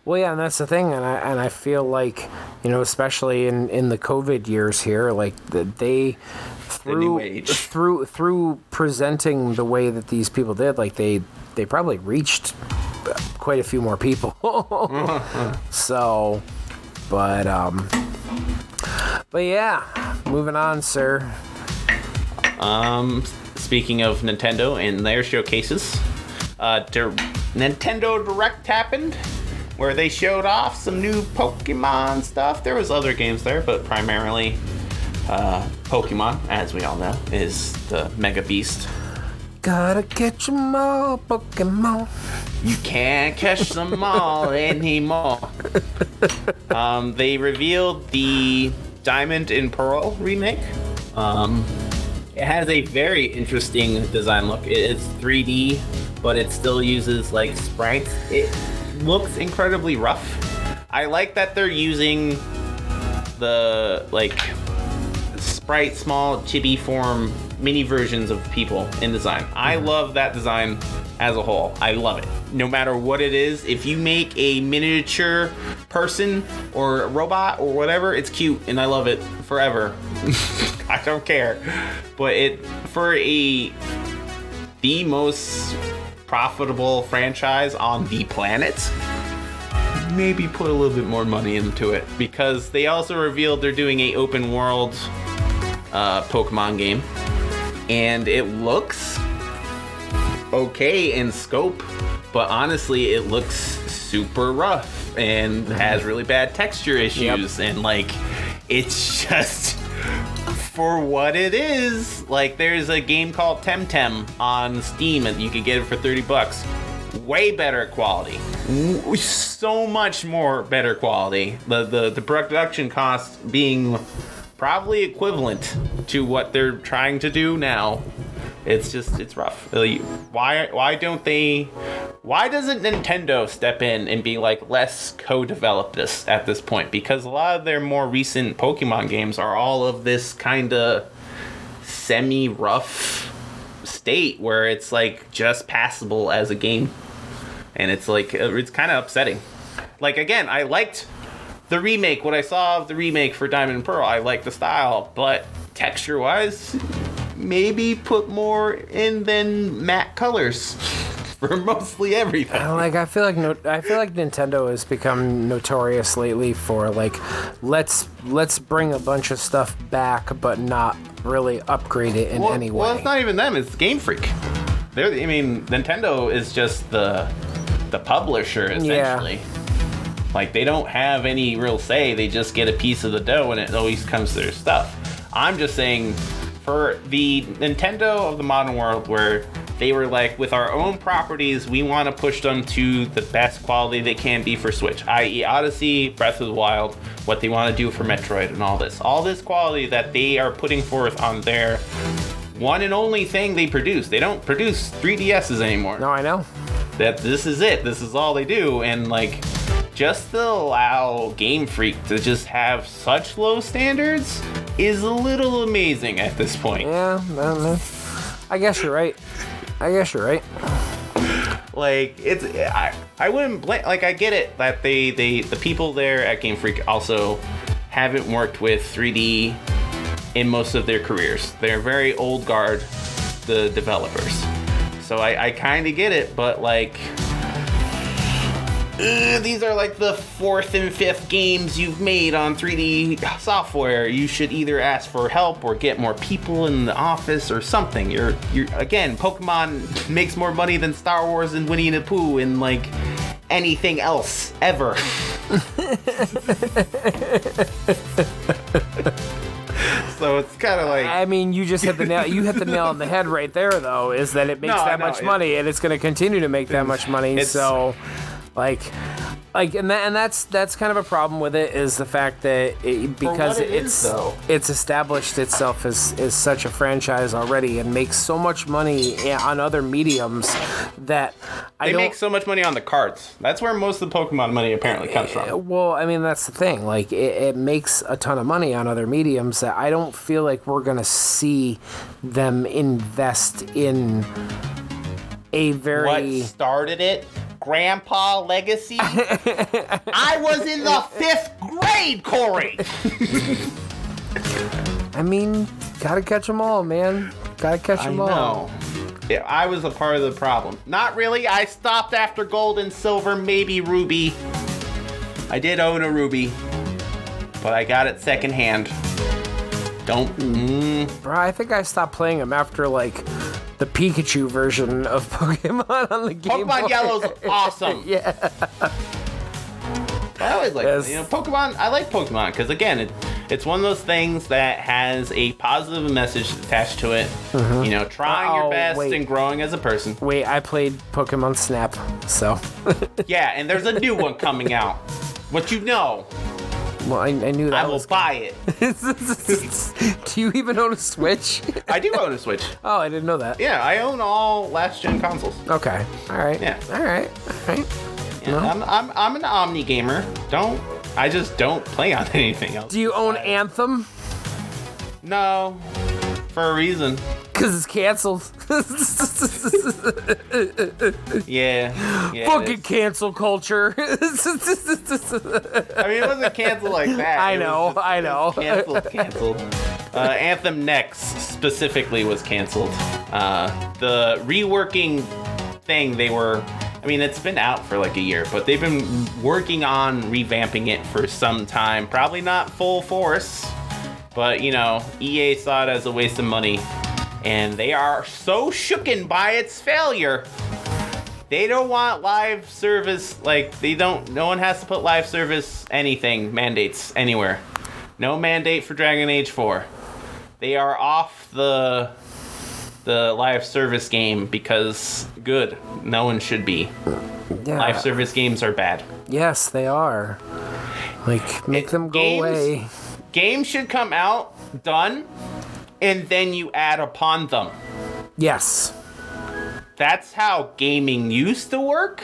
well, yeah, and that's the thing, and I and I feel like you know, especially in in the COVID years here, like that they through age. through through presenting the way that these people did, like they they probably reached quite a few more people. so, but um, but yeah, moving on, sir. Um speaking of nintendo and their showcases uh Dir- nintendo direct happened where they showed off some new pokemon stuff there was other games there but primarily uh, Pokemon, as we all know, is the Mega Beast. Gotta catch 'em all, Pokemon. You can't catch them all anymore. Um, they revealed the Diamond and Pearl remake. Um, it has a very interesting design look. It's 3D, but it still uses like sprites. It looks incredibly rough. I like that they're using the like sprite small chibi form mini versions of people in design. I mm-hmm. love that design as a whole. I love it. No matter what it is, if you make a miniature person or a robot or whatever, it's cute and I love it forever. I don't care. But it for a the most profitable franchise on the planet, maybe put a little bit more money into it because they also revealed they're doing a open world uh, Pokemon game, and it looks okay in scope, but honestly, it looks super rough and has really bad texture issues, and like it's just for what it is. Like there's a game called Temtem on Steam, and you can get it for thirty bucks. Way better quality, so much more better quality. The the the production cost being probably equivalent to what they're trying to do now. It's just it's rough. Why why don't they? Why doesn't Nintendo step in and be like, let's co-develop this at this point? Because a lot of their more recent Pokemon games are all of this kind of semi-rough state where it's like just passable as a game, and it's like it's kind of upsetting. Like again, I liked the remake. What I saw of the remake for Diamond and Pearl, I like the style, but texture-wise, maybe put more in than matte colors for mostly everything. Uh, like I feel like no, I feel like Nintendo has become notorious lately for like let's let's bring a bunch of stuff back, but not really upgrade it in well, any way. well, it's not even them; it's Game Freak. They're, I mean, Nintendo is just the the publisher essentially. Like they don't have any real say; they just get a piece of the dough, and it always comes to their stuff. I'm just saying, for the Nintendo of the modern world, where they were like, with our own properties, we want to push them to the best quality they can be for Switch, i.e., Odyssey, Breath of the Wild, what they want to do for Metroid, and all this. All this quality that they are putting forth on their one and only thing they produce. They don't produce 3DSs anymore no, I know. that this is it. This is all they do, and like, just to allow Game Freak to just have such low standards is a little amazing at this point. Yeah, I don't know. I guess you're right. I guess you're right. like it's I, I wouldn't blame like I get it that they they the people there at Game Freak also haven't worked with 3D in most of their careers. They're very old guard, the developers. So I, I kind of get it, but like uh, these are like the fourth and fifth games you've made on 3D software. You should either ask for help or get more people in the office or something. You're you're again, Pokemon makes more money than Star Wars and Winnie the Pooh and like anything else ever. so it's kind of like I mean, you just hit the nail. You hit the nail on the head right there, though. Is that it makes No, that know, much it- money, and it's going to continue to make that much money. It's- So, like, like, and that, and that's that's kind of a problem with it is the fact that it, because it is, it's though. it's established itself as is such a franchise already and makes so much money eh, on other mediums that I they don't. make so much money on the cards. That's where most of the Pokemon money apparently comes from. Eh, well, I mean that's the thing. Like it, it makes a ton of money on other mediums that I don't feel like we're gonna see them invest in a very What very started it? Grandpa legacy? I was in the fifth grade, Corey. I mean, gotta catch them all, man. Gotta catch I them all. know. Yeah, I was a part of the problem. Not really. I stopped after gold and silver, maybe ruby. I did own a ruby, but I got it secondhand. Don't. Mm, Bro, I think I stopped playing them after like the Pikachu version of Pokemon on the Game Boy. Pokemon Yellow's awesome. yeah. I always like Yes. you know Pokemon. I like Pokemon because again, it, it's one of those things that has a positive message attached to it. Mm-hmm. You know, trying Oh, your best wait. and growing as a person. Wait, I played Pokemon Snap, so Yeah, and there's a new one coming out. What you know, well, I, I knew that I will was. buy it. Do you even own a Switch? I do own a Switch. oh, I didn't know that. Yeah, I own all last gen consoles. Okay. All right. Yeah. All right. All right. Yeah, I'm, I'm, I'm an Omni gamer. Don't I just don't play on anything else. Do you own Anthem? No, for a reason. Cause it's canceled. Yeah, yeah. Fucking cancel culture. I mean, it wasn't canceled like that. I It know, just- I know. Canceled, canceled. Uh, Anthem Next specifically was canceled. Uh, the reworking thing they were. I mean, it's been out for like a year, but they've been working on revamping it for some time. Probably not full force, but you know, EA saw it as a waste of money, and they are so shooken by its failure. They don't want live service like they don't no one has to put live service anything mandates anywhere. No mandate for dragon age 4 they are off the the live service game because good. No one should be. Yeah. live service games are bad. Yes, they are. Like, make them go games- away. Games should come out done and then you add upon them Yes. that's how gaming used to work.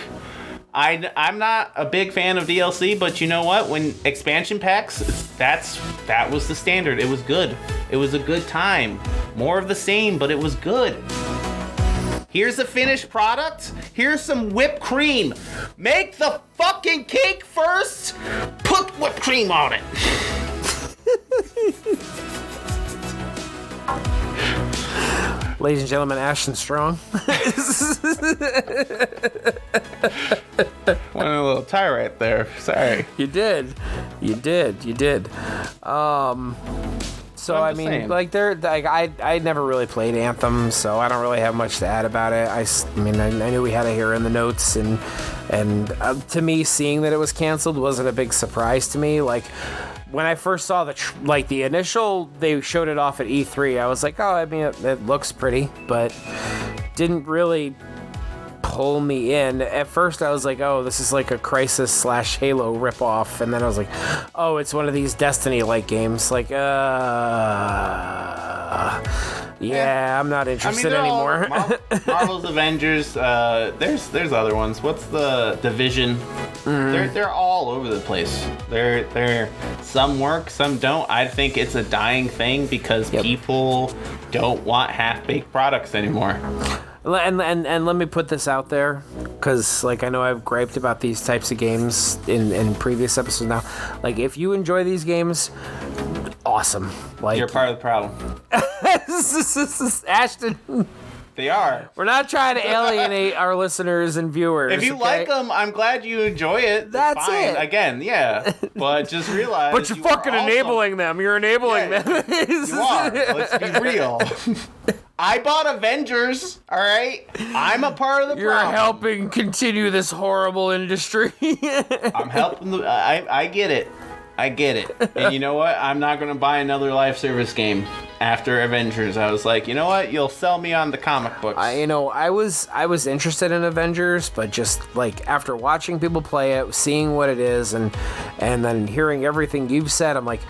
I, I'm not a big fan of DLC, but you know what? When expansion packs, that's that was the standard. It was good. It was a good time. More of the same, but it was good. Here's a finished product. Here's some whipped cream. Make the fucking cake first. Put whipped cream on it. Ladies and gentlemen, Ashton Strong. Went a little tie right there. Sorry. You did. You did. You did. Um so I mean, saying. like they're like I I never really played Anthem, so I don't really have much to add about it. I mean, I, I knew we had it here in the notes, and and uh, to me, seeing that it was canceled wasn't a big surprise to me. Like when I first saw the tr- like the initial, they showed it off at E3. I was like, oh, I mean, it, it looks pretty, but didn't really pull me in. At first, I was like, "Oh, this is like a Crysis slash Halo ripoff," and then I was like, "Oh, it's one of these Destiny-like games." Like, uh, yeah, I'm not interested they're all- anymore. Mar- Marvel's Avengers. Uh, there's there's other ones. What's the Division? Mm-hmm. They're they're all over the place. They're they're some work, some don't. I think it's a dying thing because Yep. people don't want half baked products anymore. And, and and let me put this out there, because like I know I've griped about these types of games in in previous episodes. Now, like if you enjoy these games, awesome. Like You're part of the problem. Ashton, They are. we're not trying to alienate our listeners and viewers. If you okay? like them, I'm glad you enjoy it. That's Fine. it. Again, yeah. But just realize. but you're you fucking enabling them. You're enabling Yeah, them. You are. Let's be real. I bought Avengers. All right. I'm a part of the You're problem. helping continue this horrible industry. I'm helping. The, I I get it. I get it. And you know what? I'm not gonna buy another live service game after Avengers. I was like, you know what? You'll sell me on the comic books. I, you know, I was I was interested in Avengers, but just like after watching people play it, seeing what it is, and and then hearing everything you've said, I'm like,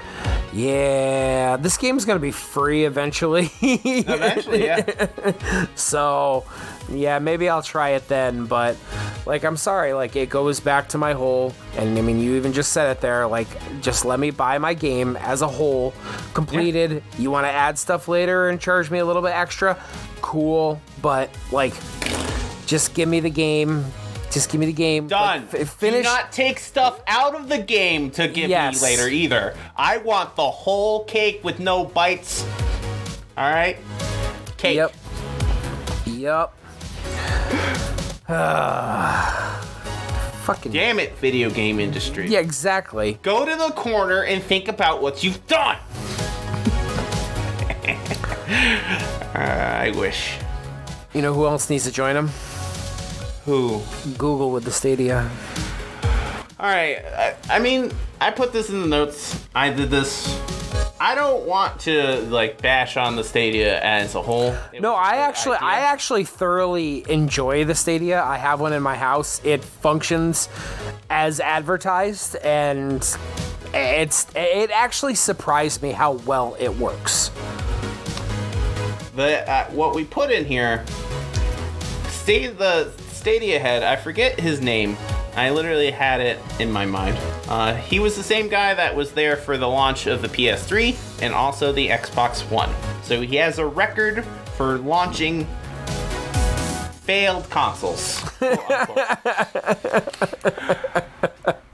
yeah, this game's gonna be free eventually. Eventually, yeah. so, yeah, maybe I'll try it then. But like, I'm sorry, like it goes back to my whole, and I mean, you even just said it there. Like, just let me buy my game as a whole, completed. You want to add stuff later and charge me a little bit extra? Cool, but like, just give me the game. Just give me the game. Done. Like, f- finish. Do not take stuff out of the game to give Yes. me later either. I want the whole cake with no bites. All right. Cake. Yep. Yep. Fucking. Damn it, video game industry. Yeah, exactly. Go to the corner and think about what you've done. uh, I wish. You know who else needs to join them? Who? Google with the Stadia. All right. I, I mean, I put this in the notes. I did this. I don't want to like bash on the Stadia as a whole. It No, I a I good actually, I actually thoroughly enjoy the Stadia. I have one in my house. It functions as advertised, and it's it actually surprised me how well it works. the uh, what we put in here. State the Stadia head. I forget his name. I literally had it in my mind. Uh, he was the same guy that was there for the launch of the PS3 and also the Xbox One. So he has a record for launching failed consoles.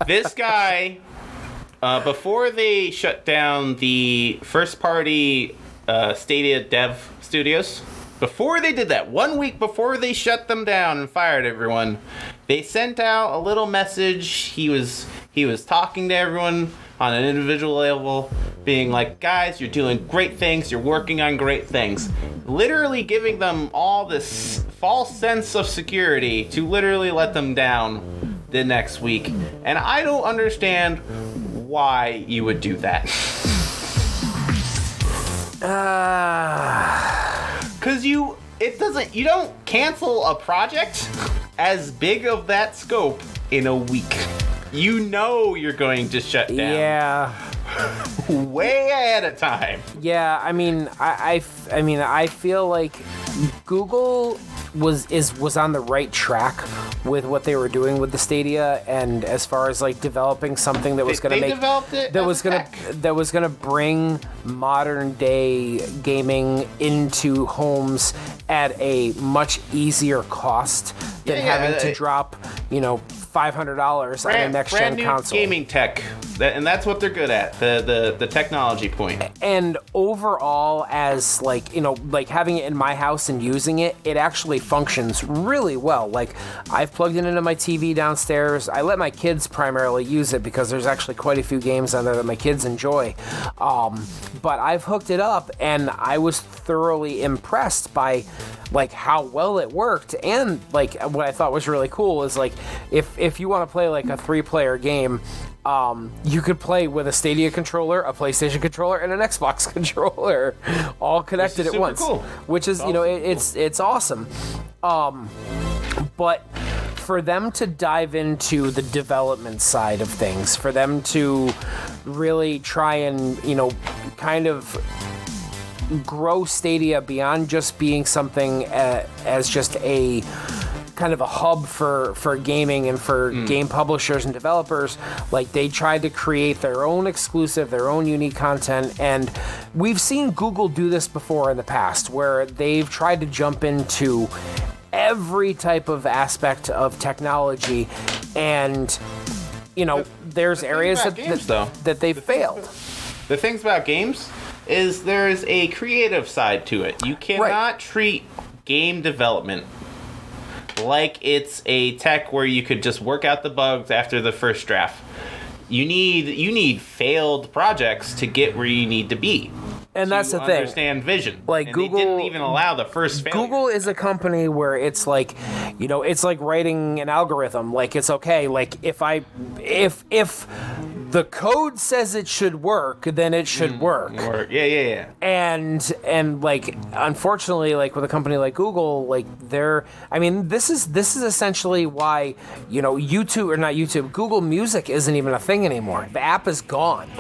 this guy uh, before they shut down the first party uh, Stadia dev studios, before they did that, one week before they shut them down and fired everyone, they sent out a little message. He was he was talking to everyone on an individual level, being like, "Guys, you're doing great things. You're working on great things." Literally giving them all this false sense of security to literally let them down the next week. And I don't understand why you would do that. Ah. Cause you it doesn't you don't cancel a project as big of that scope in a week. You know you're going to shut down yeah. way ahead of time. Yeah, I mean, I, I mean, I feel like Google was is was on the right track with what they were doing with the Stadia, and as far as like developing something that was going to make developed it that was going to that was going to bring modern day gaming into homes at a much easier cost than Yeah, yeah, having to uh, drop, you know, five hundred dollars on a next brand gen new console. gaming tech. That, and that's what they're good at. The the the technology point. and overall as like you know like having it in my house and using it it actually functions really well like i've plugged it into my tv downstairs i let my kids primarily use it because there's actually quite a few games on there that my kids enjoy um, but i've hooked it up and i was thoroughly impressed by like how well it worked and like what i thought was really cool is like if if you want to play like a three player game um, you could play with a Stadia controller, a PlayStation controller, and an Xbox controller, all connected at once. cool. Which is, you know, it, it's it's awesome. Um, but for them to dive into the development side of things, for them to really try and you know, kind of grow Stadia beyond just being something uh, as just a kind of a hub for for gaming and for mm. game publishers and developers like they tried to create their own exclusive their own unique content and we've seen Google do this before in the past where they've tried to jump into every type of aspect of technology, and you know, there's thing areas that games, that, though, that they failed. The things about games is there's a creative side to it. You cannot treat game development like it's a tech where you could just work out the bugs after the first draft. You need you need failed projects to get where you need to be. And that's the thing. Understand vision. Like, And they Google- didn't even allow the first failure. Google is a company where it's like, you know, it's like writing an algorithm. Like it's okay. Like if I, if if the code says it should work, then it should mm, work. Or, yeah, yeah, yeah. And and like unfortunately, like with a company like Google, like they're, I mean, this is this is essentially why you know YouTube or not YouTube, Google Music isn't even a thing anymore. The app is gone.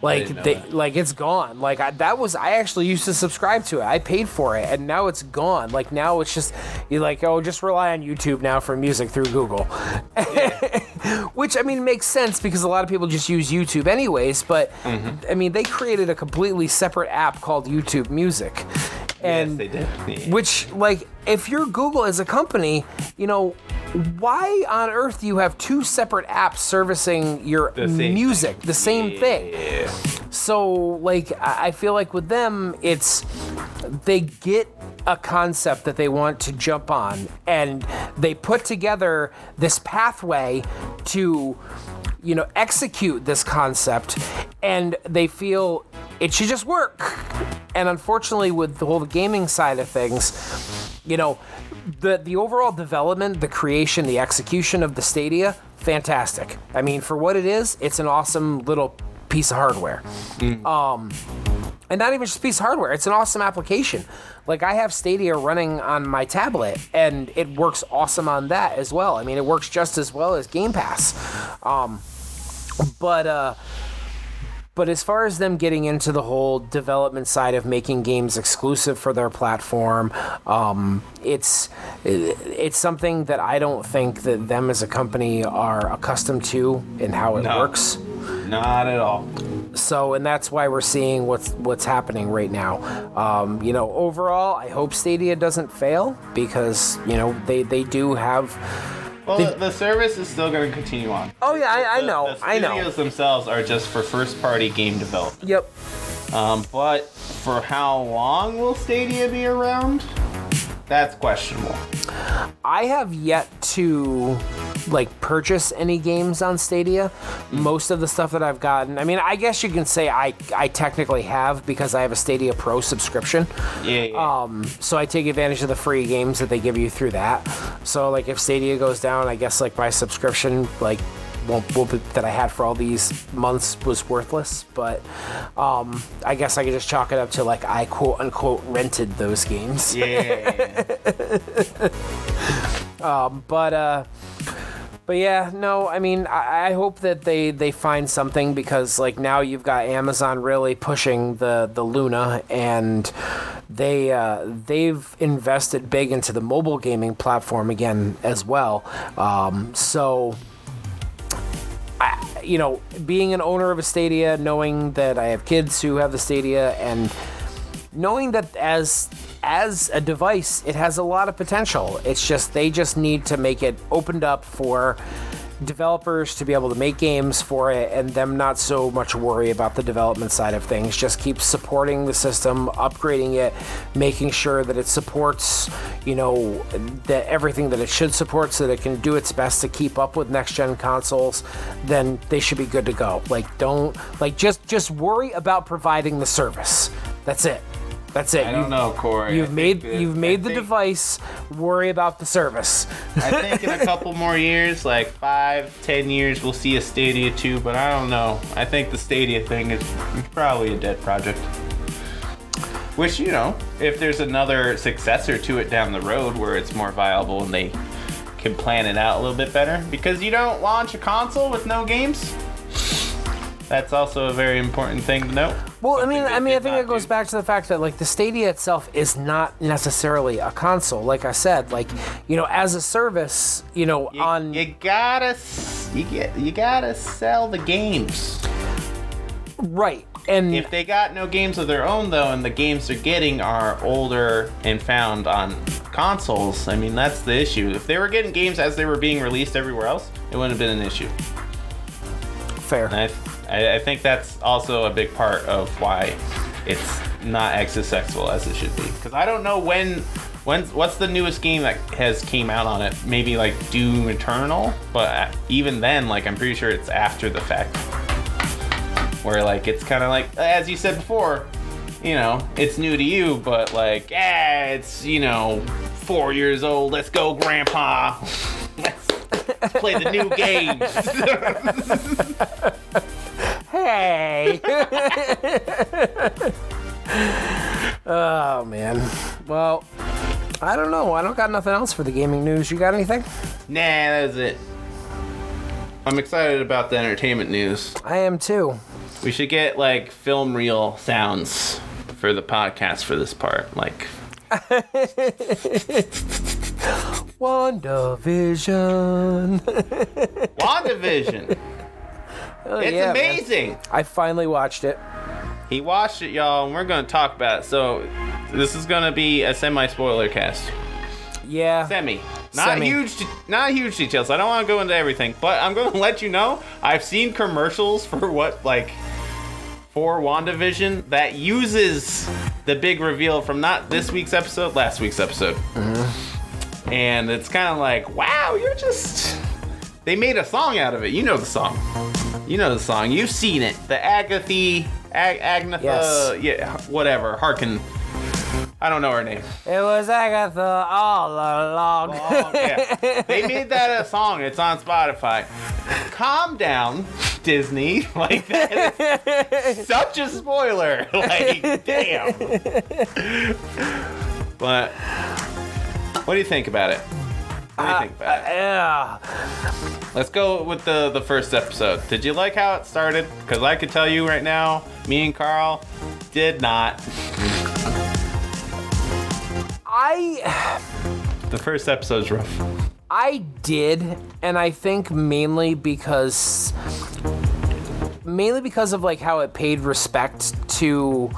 Like they, that. like it's gone. Like I, that was I actually used to subscribe to it. I paid for it, and now it's gone. Like now it's just you like oh just rely on YouTube now for music through Google, which I mean makes sense because a lot of people just use YouTube anyways. But Mm-hmm. I mean they created a completely separate app called YouTube Music, and yes, they did. Yeah. which like if you're Google as a company, you know. Why on earth do you have two separate apps servicing your music, thing. the same thing? So, like, I feel like with them, it's they get a concept that they want to jump on, and they put together this pathway to, you know, execute this concept, and they feel it should just work. And unfortunately, with the whole gaming side of things, you know, the the overall development, the creation, the execution of the Stadia, fantastic. I mean, for what it is, it's an awesome little piece of hardware. Um, and not even just a piece of hardware, it's an awesome application. Like I have Stadia running on my tablet, and it works awesome on that as well. I mean, it works just as well as Game Pass. Um, but uh, but as far as them getting into the whole development side of making games exclusive for their platform, um, it's it's something that I don't think that them as a company are accustomed to in how it No. works. Not at all. So, and that's why we're seeing what's what's happening right now. Um, you know, overall, I hope Stadia doesn't fail because you know they they do have. Well, the, the service is still going to continue on. Oh yeah, I, know. I The- know, the I know. studios themselves are just for first-party game development. Yep. Um, but for how long will Stadia be around? That's questionable. I have yet to like purchase any games on Stadia. Most of the stuff that I've gotten, I mean, I guess you can say I I technically have because I have a Stadia Pro subscription. Yeah. yeah. Um, so I take advantage of the free games that they give you through that. So like if Stadia goes down, I guess like my subscription like won't, will be, that I had for all these months was worthless. But um, I guess I could just chalk it up to like I quote unquote rented those games. yeah. But uh, but yeah, no, I mean, I, I hope that they they find something because like now you've got Amazon really pushing the the Luna and they uh, they've invested big into the mobile gaming platform again as well. Um, so. I, you know, being an owner of a Stadia, knowing that I have kids who have the Stadia, and knowing that as as a device, it has a lot of potential. It's just they just need to make it opened up for developers to be able to make games for it and them not so much worry about the development side of things. Just keep supporting the system upgrading it making sure that it supports you know that everything that it should support so that it can do its best to keep up with next gen consoles then they should be good to go. Like don't like just just worry about providing the service. That's it that's it I don't know, Corey. You've I made that- you've I made the think- device. Worry about the service. I think in a couple more years, like five, ten years, we'll see a Stadia 2, but I don't know. I think the Stadia thing is probably a dead project. Which, you know, if there's another successor to it down the road where it's more viable and they can plan it out a little bit better, because you don't launch a console with no games. That's also a very important thing to note. Well, I mean, I mean, I think it goes do. back to the fact that like the Stadia itself is not necessarily a console. Like I said, like you know, as a service, you know, You, on you gotta you get you gotta sell the games. right, And If they got no games of their own though, and the games they're getting are older and found on consoles, I mean that's the issue. If they were getting games as they were being released everywhere else, it wouldn't have been an issue. fair. I, I, think that's also a big part of why it's not as successful as it should be. Because I don't know when, when, what's the newest game that has came out on it? Maybe like Doom Eternal, but uh, even then, like I'm pretty sure it's after the fact. Where like it's kind of like, as you said before, you know, it's new to you, but like, yeah, it's you know, four years old. Let's go, Grandpa. Let's, let's play the new games. Hey. oh man. Well, I don't know. I don't got nothing else for the gaming news. You got anything? Nah, that's it. I'm excited about the entertainment news. I am too. We should get like film reel sounds for the podcast for this part. Like, WandaVision. WandaVision. Oh, it's yeah, man. amazing. I finally watched it. He watched it, y'all, and we're going to talk about it. So, this is going to be a semi spoiler cast. Yeah. Semi. Not Semi. huge, not huge details. I don't want to go into everything, but I'm going to let you know. I've seen commercials for what like for WandaVision that uses the big reveal from not this week's episode, last week's episode. Mm-hmm. And it's kind of like, wow, you're just. They made a song out of it. You know the song. You know the song. You've seen it. The Agatha, Ag- Agnetha, Yes. yeah, whatever. Harkin. I don't know her name. It was Agatha all along. Oh, yeah. They made that a song. It's on Spotify. Calm down, Disney. Like that is such a spoiler. Like, damn. But what do you think about it? What do you think uh, about it? yeah. Let's go with the the first episode. Did you like how it started? Because I could tell you right now, me and Carl did not. I The first episode's rough. I did, and I think mainly because mainly because of like how it paid respect to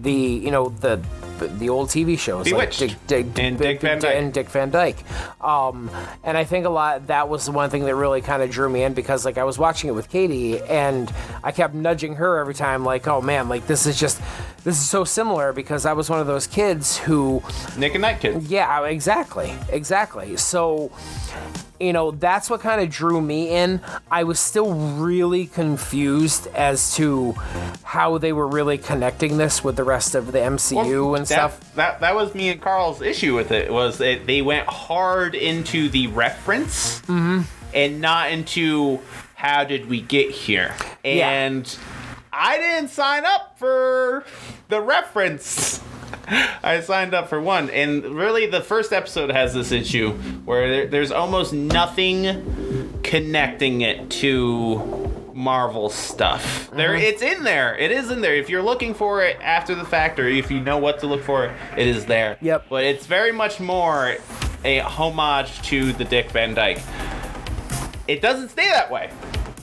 the you know the the old TV shows Bewitched. like Dick, Dick, And Dick Van Dyke. and Dick Van Dyke. Um, and I think a lot that was the one thing that really kind of drew me in because like I was watching it with Katie and I kept nudging her every time like oh man like this is just this is so similar because I was one of those kids who Nick at Nite Kids. yeah, exactly. Exactly. So, you know, that's what kind of drew me in. I was still really confused as to how they were really connecting this with the rest of the MCU and that, stuff. That that was me and Carl's issue with it was that they went hard into the reference Mm-hmm. and not into how did we get here. Yeah. And I didn't sign up for the reference. I signed up for one, and really, the first episode has this issue where there, there's almost nothing connecting it to Marvel stuff. There, mm-hmm. it's in there. It is in there. If you're looking for it after the fact, or if you know what to look for, it is there. Yep. But it's very much more a homage to the Dick Van Dyke. It doesn't stay that way,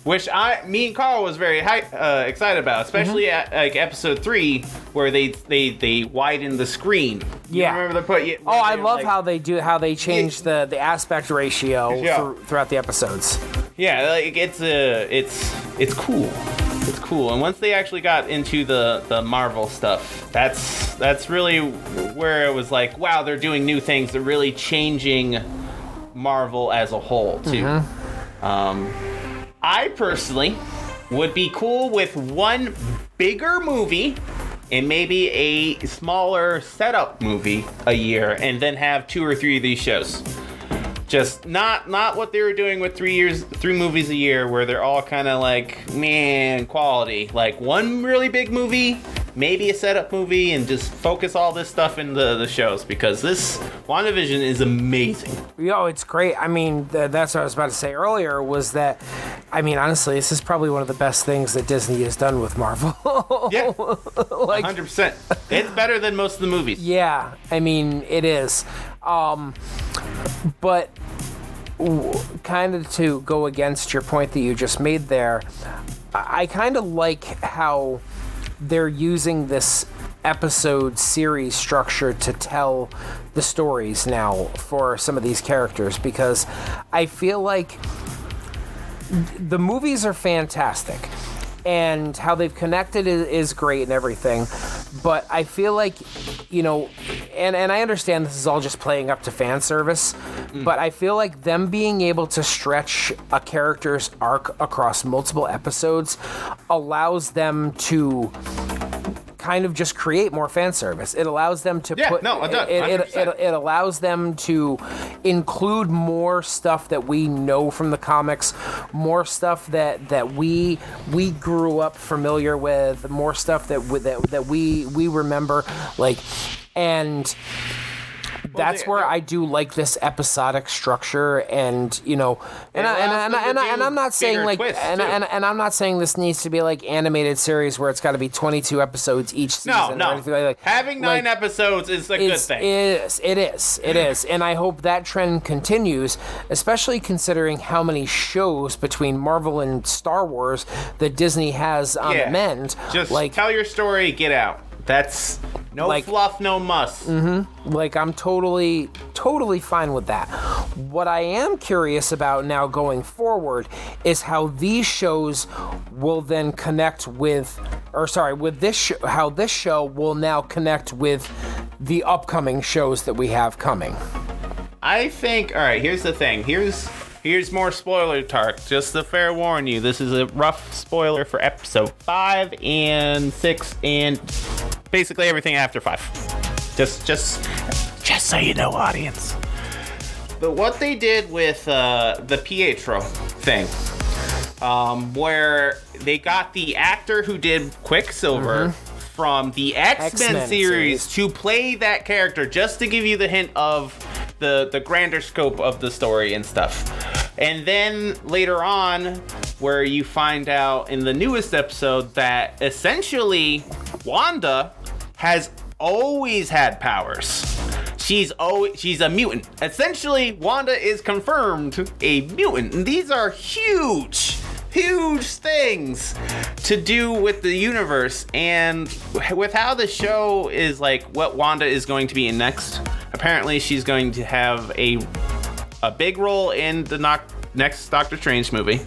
which I, me and Carl was very hy- uh, excited about, especially Mm-hmm. at like episode three, where they they they widen the screen. You Yeah. remember the put? yeah, Oh, I love like- how they do how they change the the aspect ratio Yeah. through, throughout the episodes. Yeah, like it's uh, it's it's cool. It's cool. And once they actually got into the the Marvel stuff, that's that's really where it was like, wow, they're doing new things. They're really changing Marvel as a whole too. Um, I personally would be cool with one bigger movie and maybe a smaller setup movie a year, and then have two or three of these shows. Just not not what they were doing with three years three movies a year where they're all kind of like man quality. Like one really big movie maybe a setup movie and just focus all this stuff in the, the shows because this WandaVision is amazing Yo, it's great. I mean, th- that's what I was about to say earlier. Was that? I mean, honestly, this is probably one of the best things that Disney has done with Marvel. yeah like, 100% it's better than most of the movies Yeah, I mean it is, um, but kind of to go against your point that you just made there, I, I kind of like how they're using this episode series structure to tell the stories now for some of these characters because I feel like the movies are fantastic and how they've connected is, great and everything but i feel like you know and, and i understand this is all just playing up to fan service mm. but i feel like them being able to stretch a character's arc across multiple episodes allows them to kind of just create more fan service. It allows them to Yeah, put no, it it, it, it, 100%. it allows them to include more stuff that we know from the comics, more stuff that that we we grew up familiar with, more stuff that that that we we remember like and that's they- where I do like this episodic structure, and you know, and I, and I, and, I, and, I, and I'm not saying like, and, and, and I'm not saying this needs to be like animated series where it's got to be 22 episodes each season. No, no. like. Having nine Like, episodes is a good thing. It is. It is. It is. And I hope that trend continues, especially considering how many shows between Marvel and Star Wars that Disney has on Yeah. the mend. Just like, tell your story, get out. That's no Like- fluff, no muss. Mm-hmm. like I'm totally, totally fine with that. What I am curious about now going forward is how these shows will then connect with, or sorry, with this sh- how this show will now connect with the upcoming shows that we have coming. I think. All right. Here's the thing. Here's here's more spoiler talk. Just to fair warn you, this is a rough spoiler for episode five and six and basically everything after five. Just just just so you know, audience. But what they did with uh, the Pietro thing, um, where they got the actor who did Quicksilver from the X Men X-Men series series. to play that character, just to give you the hint of the the grander scope of the story and stuff. And then later on, where you find out in the newest episode that essentially Wanda has always had powers. She's always she's a mutant. Essentially, Wanda is confirmed a mutant. And these are huge, huge things to do with the universe. And with how the show is like what Wanda is going to be in next, apparently she's going to have a a big role in the noc- next Doctor Strange movie,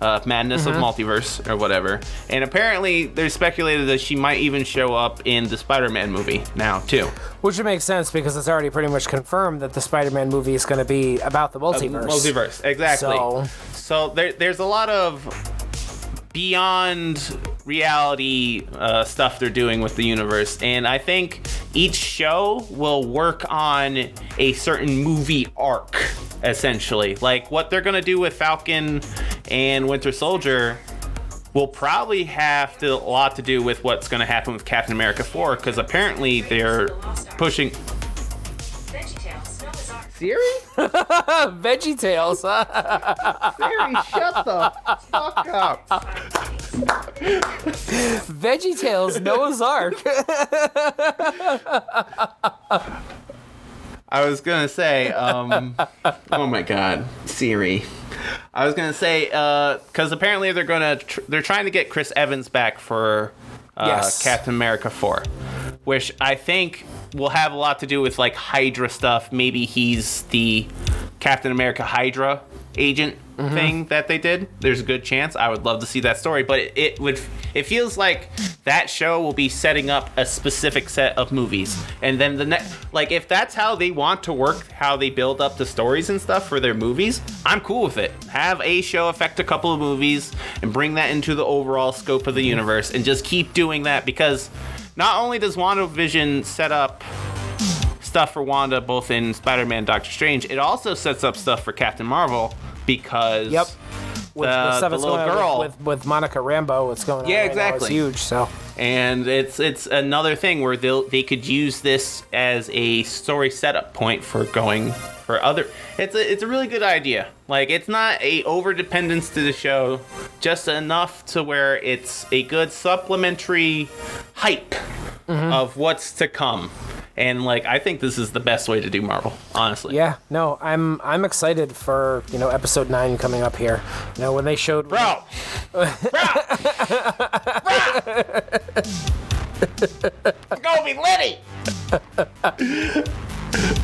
uh, Madness of Multiverse or whatever. And apparently, there's speculated that she might even show up in the Spider-Man movie now too. Which would make sense because it's already pretty much confirmed that the Spider-Man movie is going to be about the multiverse. Multiverse, exactly. So- So, there, there's a lot of beyond reality uh, stuff they're doing with the universe, and I think each show will work on a certain movie arc, essentially. Like what they're gonna do with Falcon and Winter Soldier will probably have to, a lot to do with what's going to happen with Captain America 4 because apparently they're pushing. VeggieTales, Noah's Ark. Siri? VeggieTales. Siri, shut the fuck up. VeggieTales, Noah's Ark. I was gonna say, um, oh my god, Siri. I was gonna say, because apparently they're gonna, tr- they're trying to get Chris Evans back for uh, Yes. Captain America 4, which I think will have a lot to do with like Hydra stuff. Maybe he's the Captain America Hydra agent mm-hmm. thing that they did. There's a good chance. I would love to see that story, but it, it would, it feels like that show will be setting up a specific set of movies, and then the next, like if that's how they want to work, how they build up the stories and stuff for their movies, I'm cool with it. Have a show affect a couple of movies and bring that into the overall scope of the universe, and just keep doing that because not only does WandaVision set up stuff for Wanda both in Spider-Man and Doctor Strange, it also sets up stuff for Captain Marvel because Yep. With, The- with stuff the little girl. with, with, with Monica Rambeau, what's going on? Yeah, right exactly. huge. So and it's it's another thing where they they could use this as a story setup point for going for other it's a it's a really good idea. Like it's not a over dependence to the show just enough to where it's a good supplementary hype mm-hmm. of what's to come. And like i think this is the best way to do marvel honestly. Yeah, no, I'm I'm excited for you know episode nine coming up here. You know when they showed bro bro! Bro! Go be Liddy!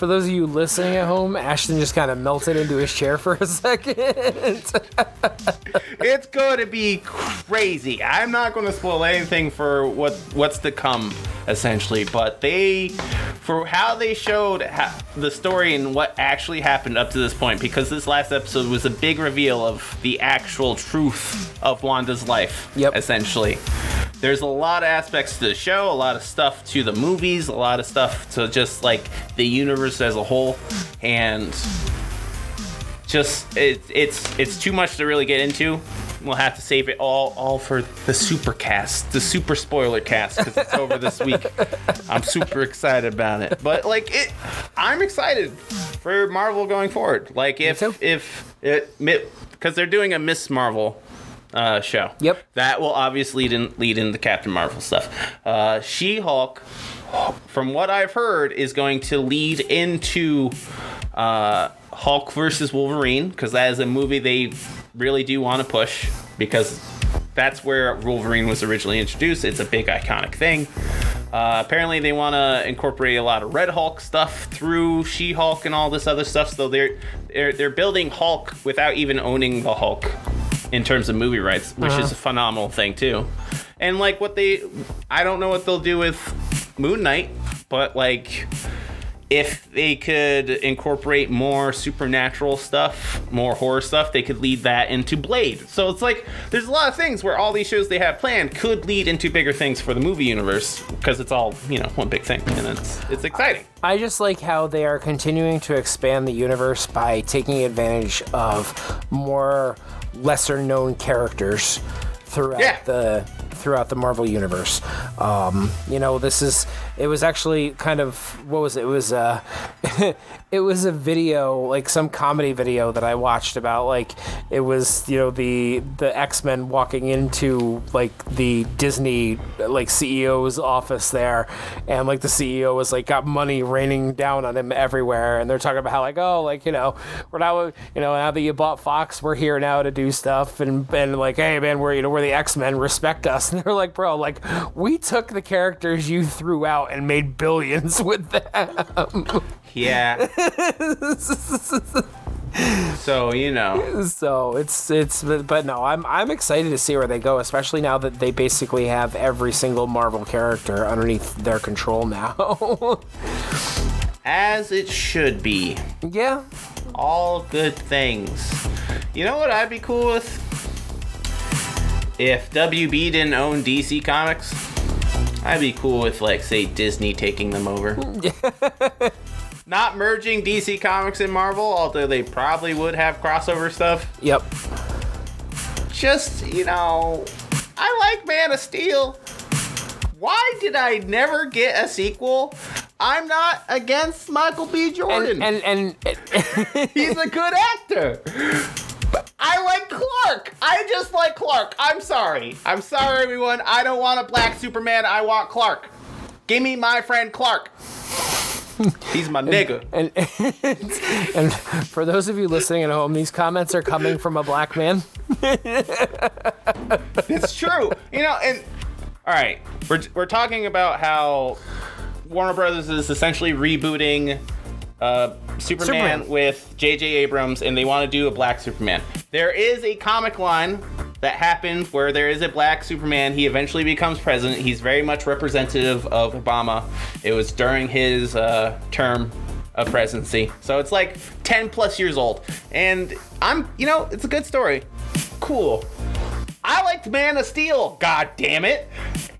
For those of you listening at home, Ashton just kind of melted into his chair for a second. It's going to be crazy. I'm not going to spoil anything for what what's to come, essentially. But they, for how they showed ha- the story and what actually happened up to this point, because this last episode was a big reveal of the actual truth of Wanda's life. Yep. Essentially, there's a lot of aspects to the show, a lot of stuff to the movies, a lot of stuff to just like the universe as a whole, and just it, it's it's too much to really get into. We'll have to save it all all for the super cast, the super spoiler cast, because it's over this week. I'm super excited about it. But like it, I'm excited for Marvel going forward. Like if if it because they're doing a Miss Marvel uh, show. Yep. That will obviously lead in lead into Captain Marvel stuff. Uh, she Hulk, from what I've heard, is going to lead into uh, Hulk versus Wolverine because that is a movie they really do want to push because that's where Wolverine was originally introduced. It's a big iconic thing. Uh, apparently, they want to incorporate a lot of Red Hulk stuff through She-Hulk and all this other stuff. So they're they're they're building Hulk without even owning the Hulk in terms of movie rights, which is a uh-huh. phenomenal thing too. And like what they, I don't know what they'll do with Moon Knight, but like if they could incorporate more supernatural stuff, more horror stuff, they could lead that into Blade. So it's like there's a lot of things where all these shows they have planned could lead into bigger things for the movie universe because it's all you know one big thing, and it's it's exciting. I just like how they are continuing to expand the universe by taking advantage of more lesser known characters throughout Yeah. the throughout the Marvel universe. Um, you know, this is it was actually kind of what was it? It was uh it was a video, like some comedy video that I watched about like it was, you know, the the X-Men walking into like the Disney like CEO's office there. And like the CEO was like got money raining down on him everywhere. And they're talking about how like oh like you know we're now you know now that you bought Fox we're here now to do stuff. And and like hey man we're you know we're the X-Men respect us. And they're like bro like we took the characters you threw out and made billions with them Yeah. so you know, so it's it's but, but no I'm I'm excited to see where they go especially now that they basically have every single Marvel character underneath their control now as it should be. yeah all good things. You know what I'd be cool with? If WB didn't own DC Comics, I'd be cool with, like, say, Disney taking them over. Not merging DC Comics and Marvel, although they probably would have crossover stuff. yep Just, you know, I like Man of Steel. Why did I never get a sequel? I'm not against Michael B. Jordan. and and, and He's a good actor. I like Clark. I just like Clark. I'm sorry. I'm sorry, everyone. I don't want a black Superman. I want Clark. Give me my friend Clark. He's my nigga. and, and for those of you listening at home, these comments are coming from a black man. It's true. You know, and all right, we're we're talking about how Warner Brothers is essentially rebooting uh, Superman, Superman. with J.J. Abrams, and they want to do a black Superman. There is a comic line that happened where there is a black Superman. He eventually becomes president. He's very much representative of Obama. It was during his uh, term of presidency, so it's like 10 plus years old. And I'm, you know, it's a good story. Cool. I liked Man of Steel, god damn it.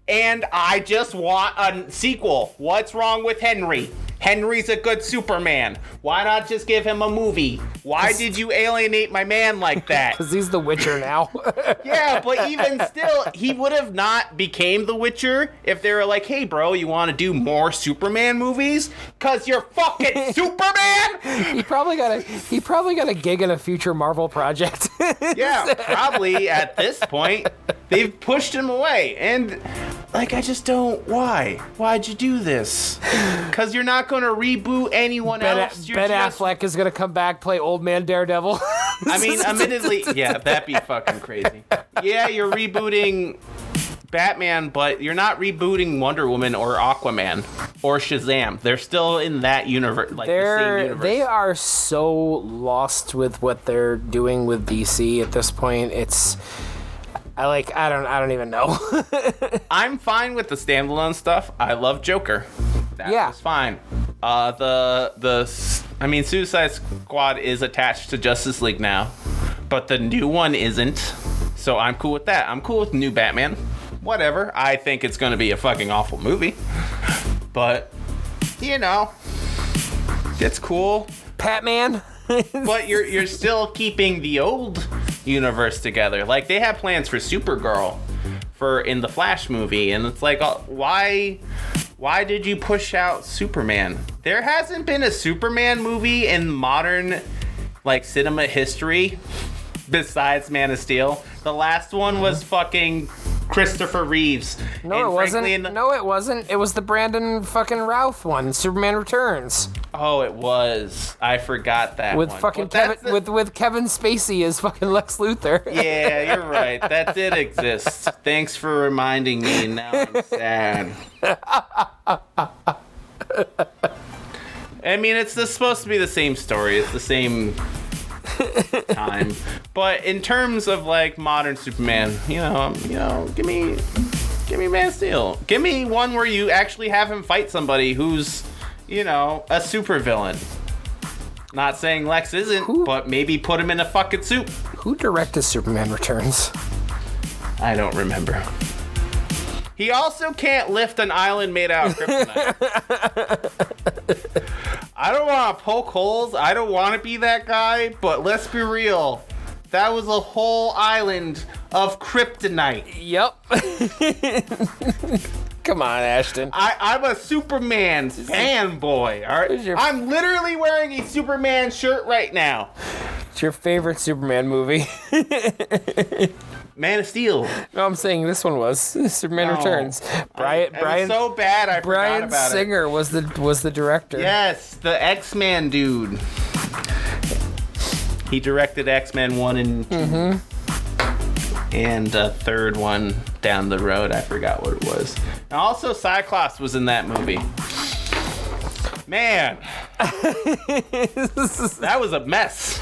And I just want a sequel. What's wrong with Henry? Henry's a good Superman. Why not just give him a movie? Why did you alienate my man like that? Because he's the Witcher now. yeah, but even still, he would have not became the Witcher if they were like, "Hey, bro, you want to do more Superman movies? Cause you're fucking Superman." he probably got a he probably got a gig in a future Marvel project. Yeah, probably at this point they've pushed him away. And like I just don't. Why? Why'd you do this? Because you're not going to reboot anyone Ben, else. You're ben just- Affleck is gonna come back, play old man Daredevil. I mean, admittedly, yeah, that'd be fucking crazy. Yeah, you're rebooting Batman, but you're not rebooting Wonder Woman or Aquaman or Shazam. They're still in that universe, like the same they're universe. they are so lost with what they're doing with DC at this point. It's I like I don't I don't even know. I'm fine with the standalone stuff. I love Joker. That Yeah. was fine. Uh, the the I mean, Suicide Squad is attached to Justice League now, but the new one isn't. So I'm cool with that. I'm cool with new Batman. Whatever. I think it's gonna be a fucking awful movie, but you know, it's cool. Patman. But you're you're still keeping the old universe together. Like they have plans for Supergirl for in the Flash movie, and it's like, uh, why why did you push out Superman? There hasn't been a Superman movie in modern like cinema history besides Man of Steel. The last one was fucking Christopher Reeves. No, And it wasn't. in No, it wasn't. It was the Brandon fucking Routh one, Superman Returns, Oh, it was. I forgot that with one. fucking Well, Kevin the- with with Kevin Spacey as fucking Lex Luthor. Yeah, you're right. That did exist. Thanks for reminding me. Now I'm sad. I mean, it's supposed to be the same story. It's the same time, but in terms of like modern Superman, you know, um, you know, give me, give me Man Steel. Give me one where you actually have him fight somebody who's, you know, a supervillain. Not saying Lex isn't, Who- but maybe put him in a fucking suit. Who directed Superman Returns? I don't remember. He also can't lift an island made out of kryptonite. I don't want to poke holes. I don't want to be that guy, but let's be real. That was a whole island of kryptonite. Yep. Come on, Ashton. I, I'm a Superman fanboy, All right, your- I'm literally wearing a Superman shirt right now. It's your favorite Superman movie. Man of Steel. no, I'm saying this one was Superman No. Returns. Brian It Brian so bad I Brian about it. Singer was the was the director. Yes, the X Men dude. He directed X Men 1 and 2. Mm-hmm. And a third one down the road. I forgot what it was. And also, Cyclops was in that movie. Man, that was a mess.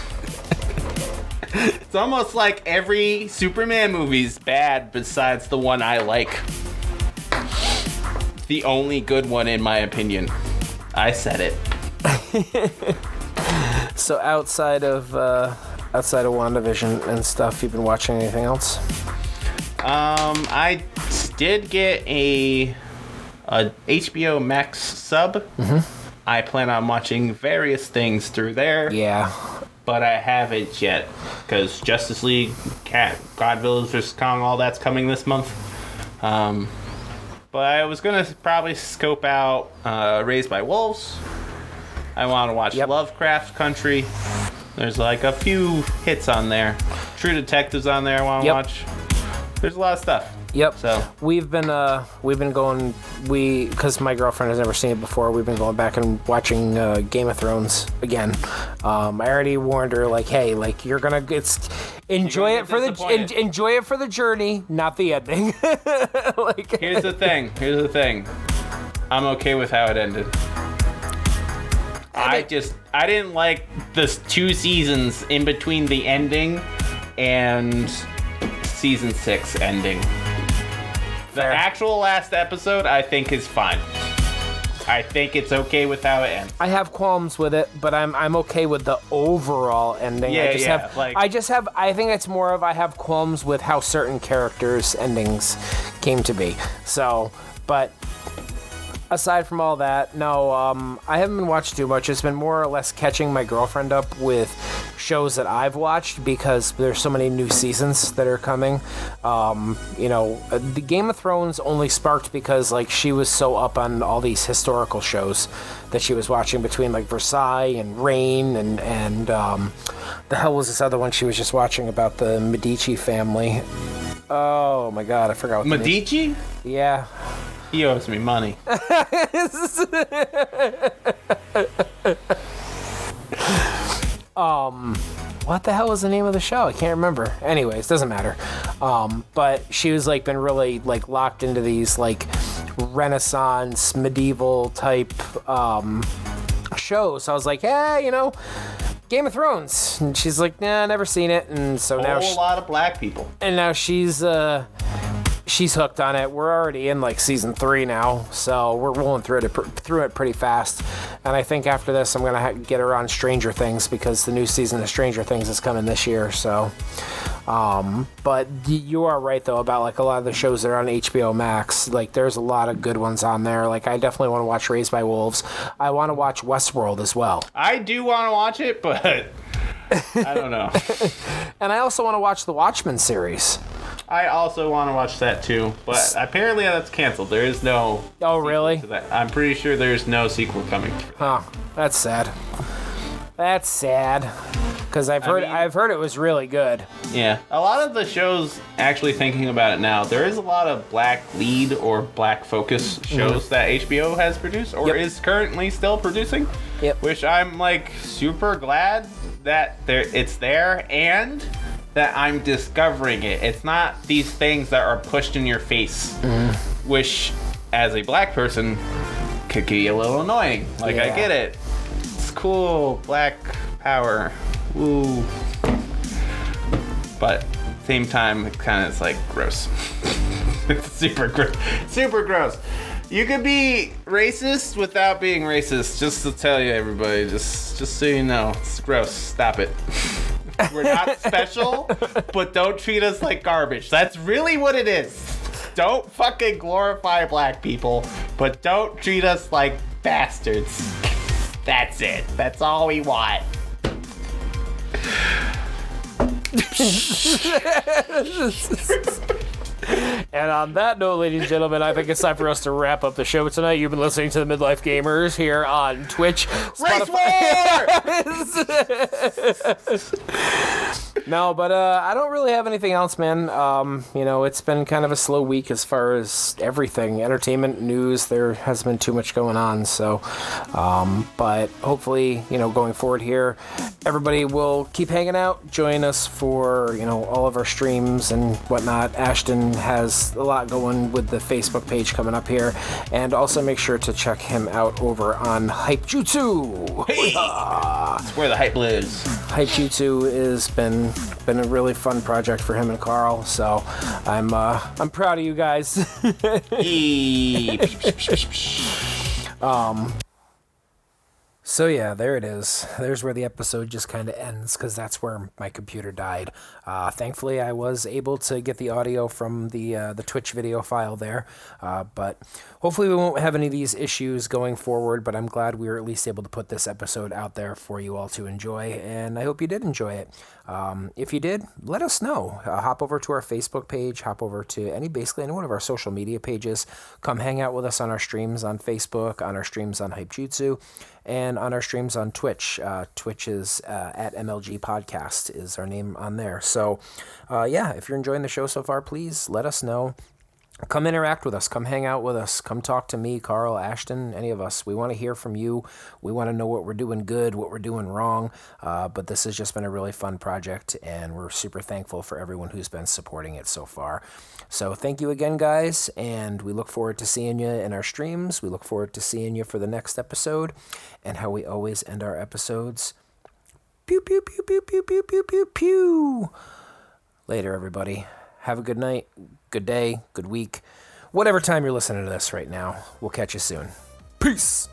It's almost like every Superman movie's bad besides the one I like. The only good one, in my opinion. I said it. So outside of uh, outside of WandaVision and stuff, you've been watching anything else? Um, I did get a a HBO Max sub. I plan on watching various things through there, Yeah. But I haven't yet because Justice League, Cat, Godzilla vs Kong, all that's coming this month. Um, but I was gonna probably scope out uh, Raised by Wolves. I want to watch Yep. Lovecraft Country. There's like a few hits on there. True Detectives on there. I want to Yep. watch. There's a lot of stuff. Yep. So We've been uh we've been going we because my girlfriend has never seen it before. We've been going back and watching uh, Game of Thrones again. Um, I already warned her like, hey, like you're gonna it's enjoy gonna it for the en- enjoy it for the journey, not the ending. like here's the thing. Here's the thing. I'm okay with how it ended. I just I didn't like the two seasons in between the ending and season six ending. The Fair. actual last episode I think is fine. I think it's okay with how it ends. I have qualms with it, but I'm I'm okay with the overall ending. I Yeah, just yeah, have like- I just have I think it's more of I have qualms with how certain characters' endings came to be. So, but aside from all that, no, um, I haven't been watching too much. It's been more or less catching my girlfriend up with shows that I've watched because there's so many new seasons that are coming. Um, you know, the Game of Thrones only sparked because like she was so up on all these historical shows that she was watching between like Versailles and Reign and and um, the hell was this other one she was just watching about the Medici family. Oh my god, I forgot what the name- Medici? yeah, He owes me money. um, what the hell was the name of the show? I can't remember. Anyways, doesn't matter. Um, but she was like been really like locked into these like Renaissance medieval type um, shows. So I was like, yeah, you know, Game of Thrones. And she's like, nah, never seen it. And so now, a she, lot of black people. and now she's uh, she's hooked on it. We're already in like season three now, so we're rolling through it through it pretty fast. And I think after this, I'm gonna get her on Stranger Things because the new season of Stranger Things is coming this year. So, um, but you are right though about like a lot of the shows that are on HBO Max. Like there's a lot of good ones on there. Like I definitely want to watch Raised by Wolves. I want to watch Westworld as well, I do want to watch it, but I don't know. and I also want to watch the Watchmen series. I also want to watch that too, but apparently that's canceled. There is no. Oh really? I'm pretty sure there's no sequel coming. Huh. That's sad. That's sad. Because I've heard mean- I've heard it was really good. Yeah, a lot of the shows. Actually, thinking about it now, there is a lot of black lead or black focus mm-hmm. shows that HBO has produced or Yep. is currently still producing. Yep. Which I'm like super glad that there it's there and that I'm discovering it. It's not these things that are pushed in your face, mm. which, as a black person, could be a little annoying. Like I get it. It's cool, black power. Woo. But same time, it kind of is like gross. it's super gross. Super gross. You could be racist without being racist. Just to tell you, everybody, just just so you know, it's gross. Stop it. We're not special, but don't treat us like garbage. That's really what it is. Don't fucking glorify black people, but don't treat us like bastards. That's it. That's all we want. And on that note, ladies and gentlemen, I think it's time for us to wrap up the show tonight. You've been listening to the Midlife Gamers here on Twitch, Spotify. No, but uh, I don't really have anything else, man. Um, you know, it's been kind of a slow week as far as everything, entertainment, news. There hasn't been too much going on. So, um, but hopefully, you know, going forward here, everybody will keep hanging out. Join us for you know all of our streams and whatnot. Ashton has a lot going with the Facebook page coming up here, and also make sure to check him out over on Hype Jutsu. Hey! That's where the hype lives. Hype Jutsu has been been a really fun project for him and Carl. So I'm uh, I'm proud of you guys. Hey. So yeah, there it is. There's where the episode just kind of ends because that's where my computer died. Uh, thankfully, I was able to get the audio from the uh, the Twitch video file there, uh, but hopefully we won't have any of these issues going forward. But I'm glad we were at least able to put this episode out there for you all to enjoy, and I hope you did enjoy it. Um, if you did, let us know. Uh, hop over to our Facebook page, hop over to any basically any one of our social media pages. Come hang out with us on our streams on Facebook, on our streams on Hype Jutsu, and on our streams on Twitch. Uh, Twitch is uh, at MLG Podcast is our name on there. So, uh, yeah, if you're enjoying the show so far, please let us know come interact with us. Come hang out with us. Come talk to me carl ashton any of us. We want to hear from you. We want to know what we're doing good what we're doing wrong. Uh, but this has just been a really fun project and we're super thankful for everyone who's been supporting it so far. So thank you again guys and we look forward to seeing you in our streams. We look forward to seeing you for the next episode and how we always end our episodes. Pew pew pew pew pew pew pew pew pew. Later everybody. Have a good night, good day, good week, whatever time you're listening to this right now. We'll catch you soon. Peace.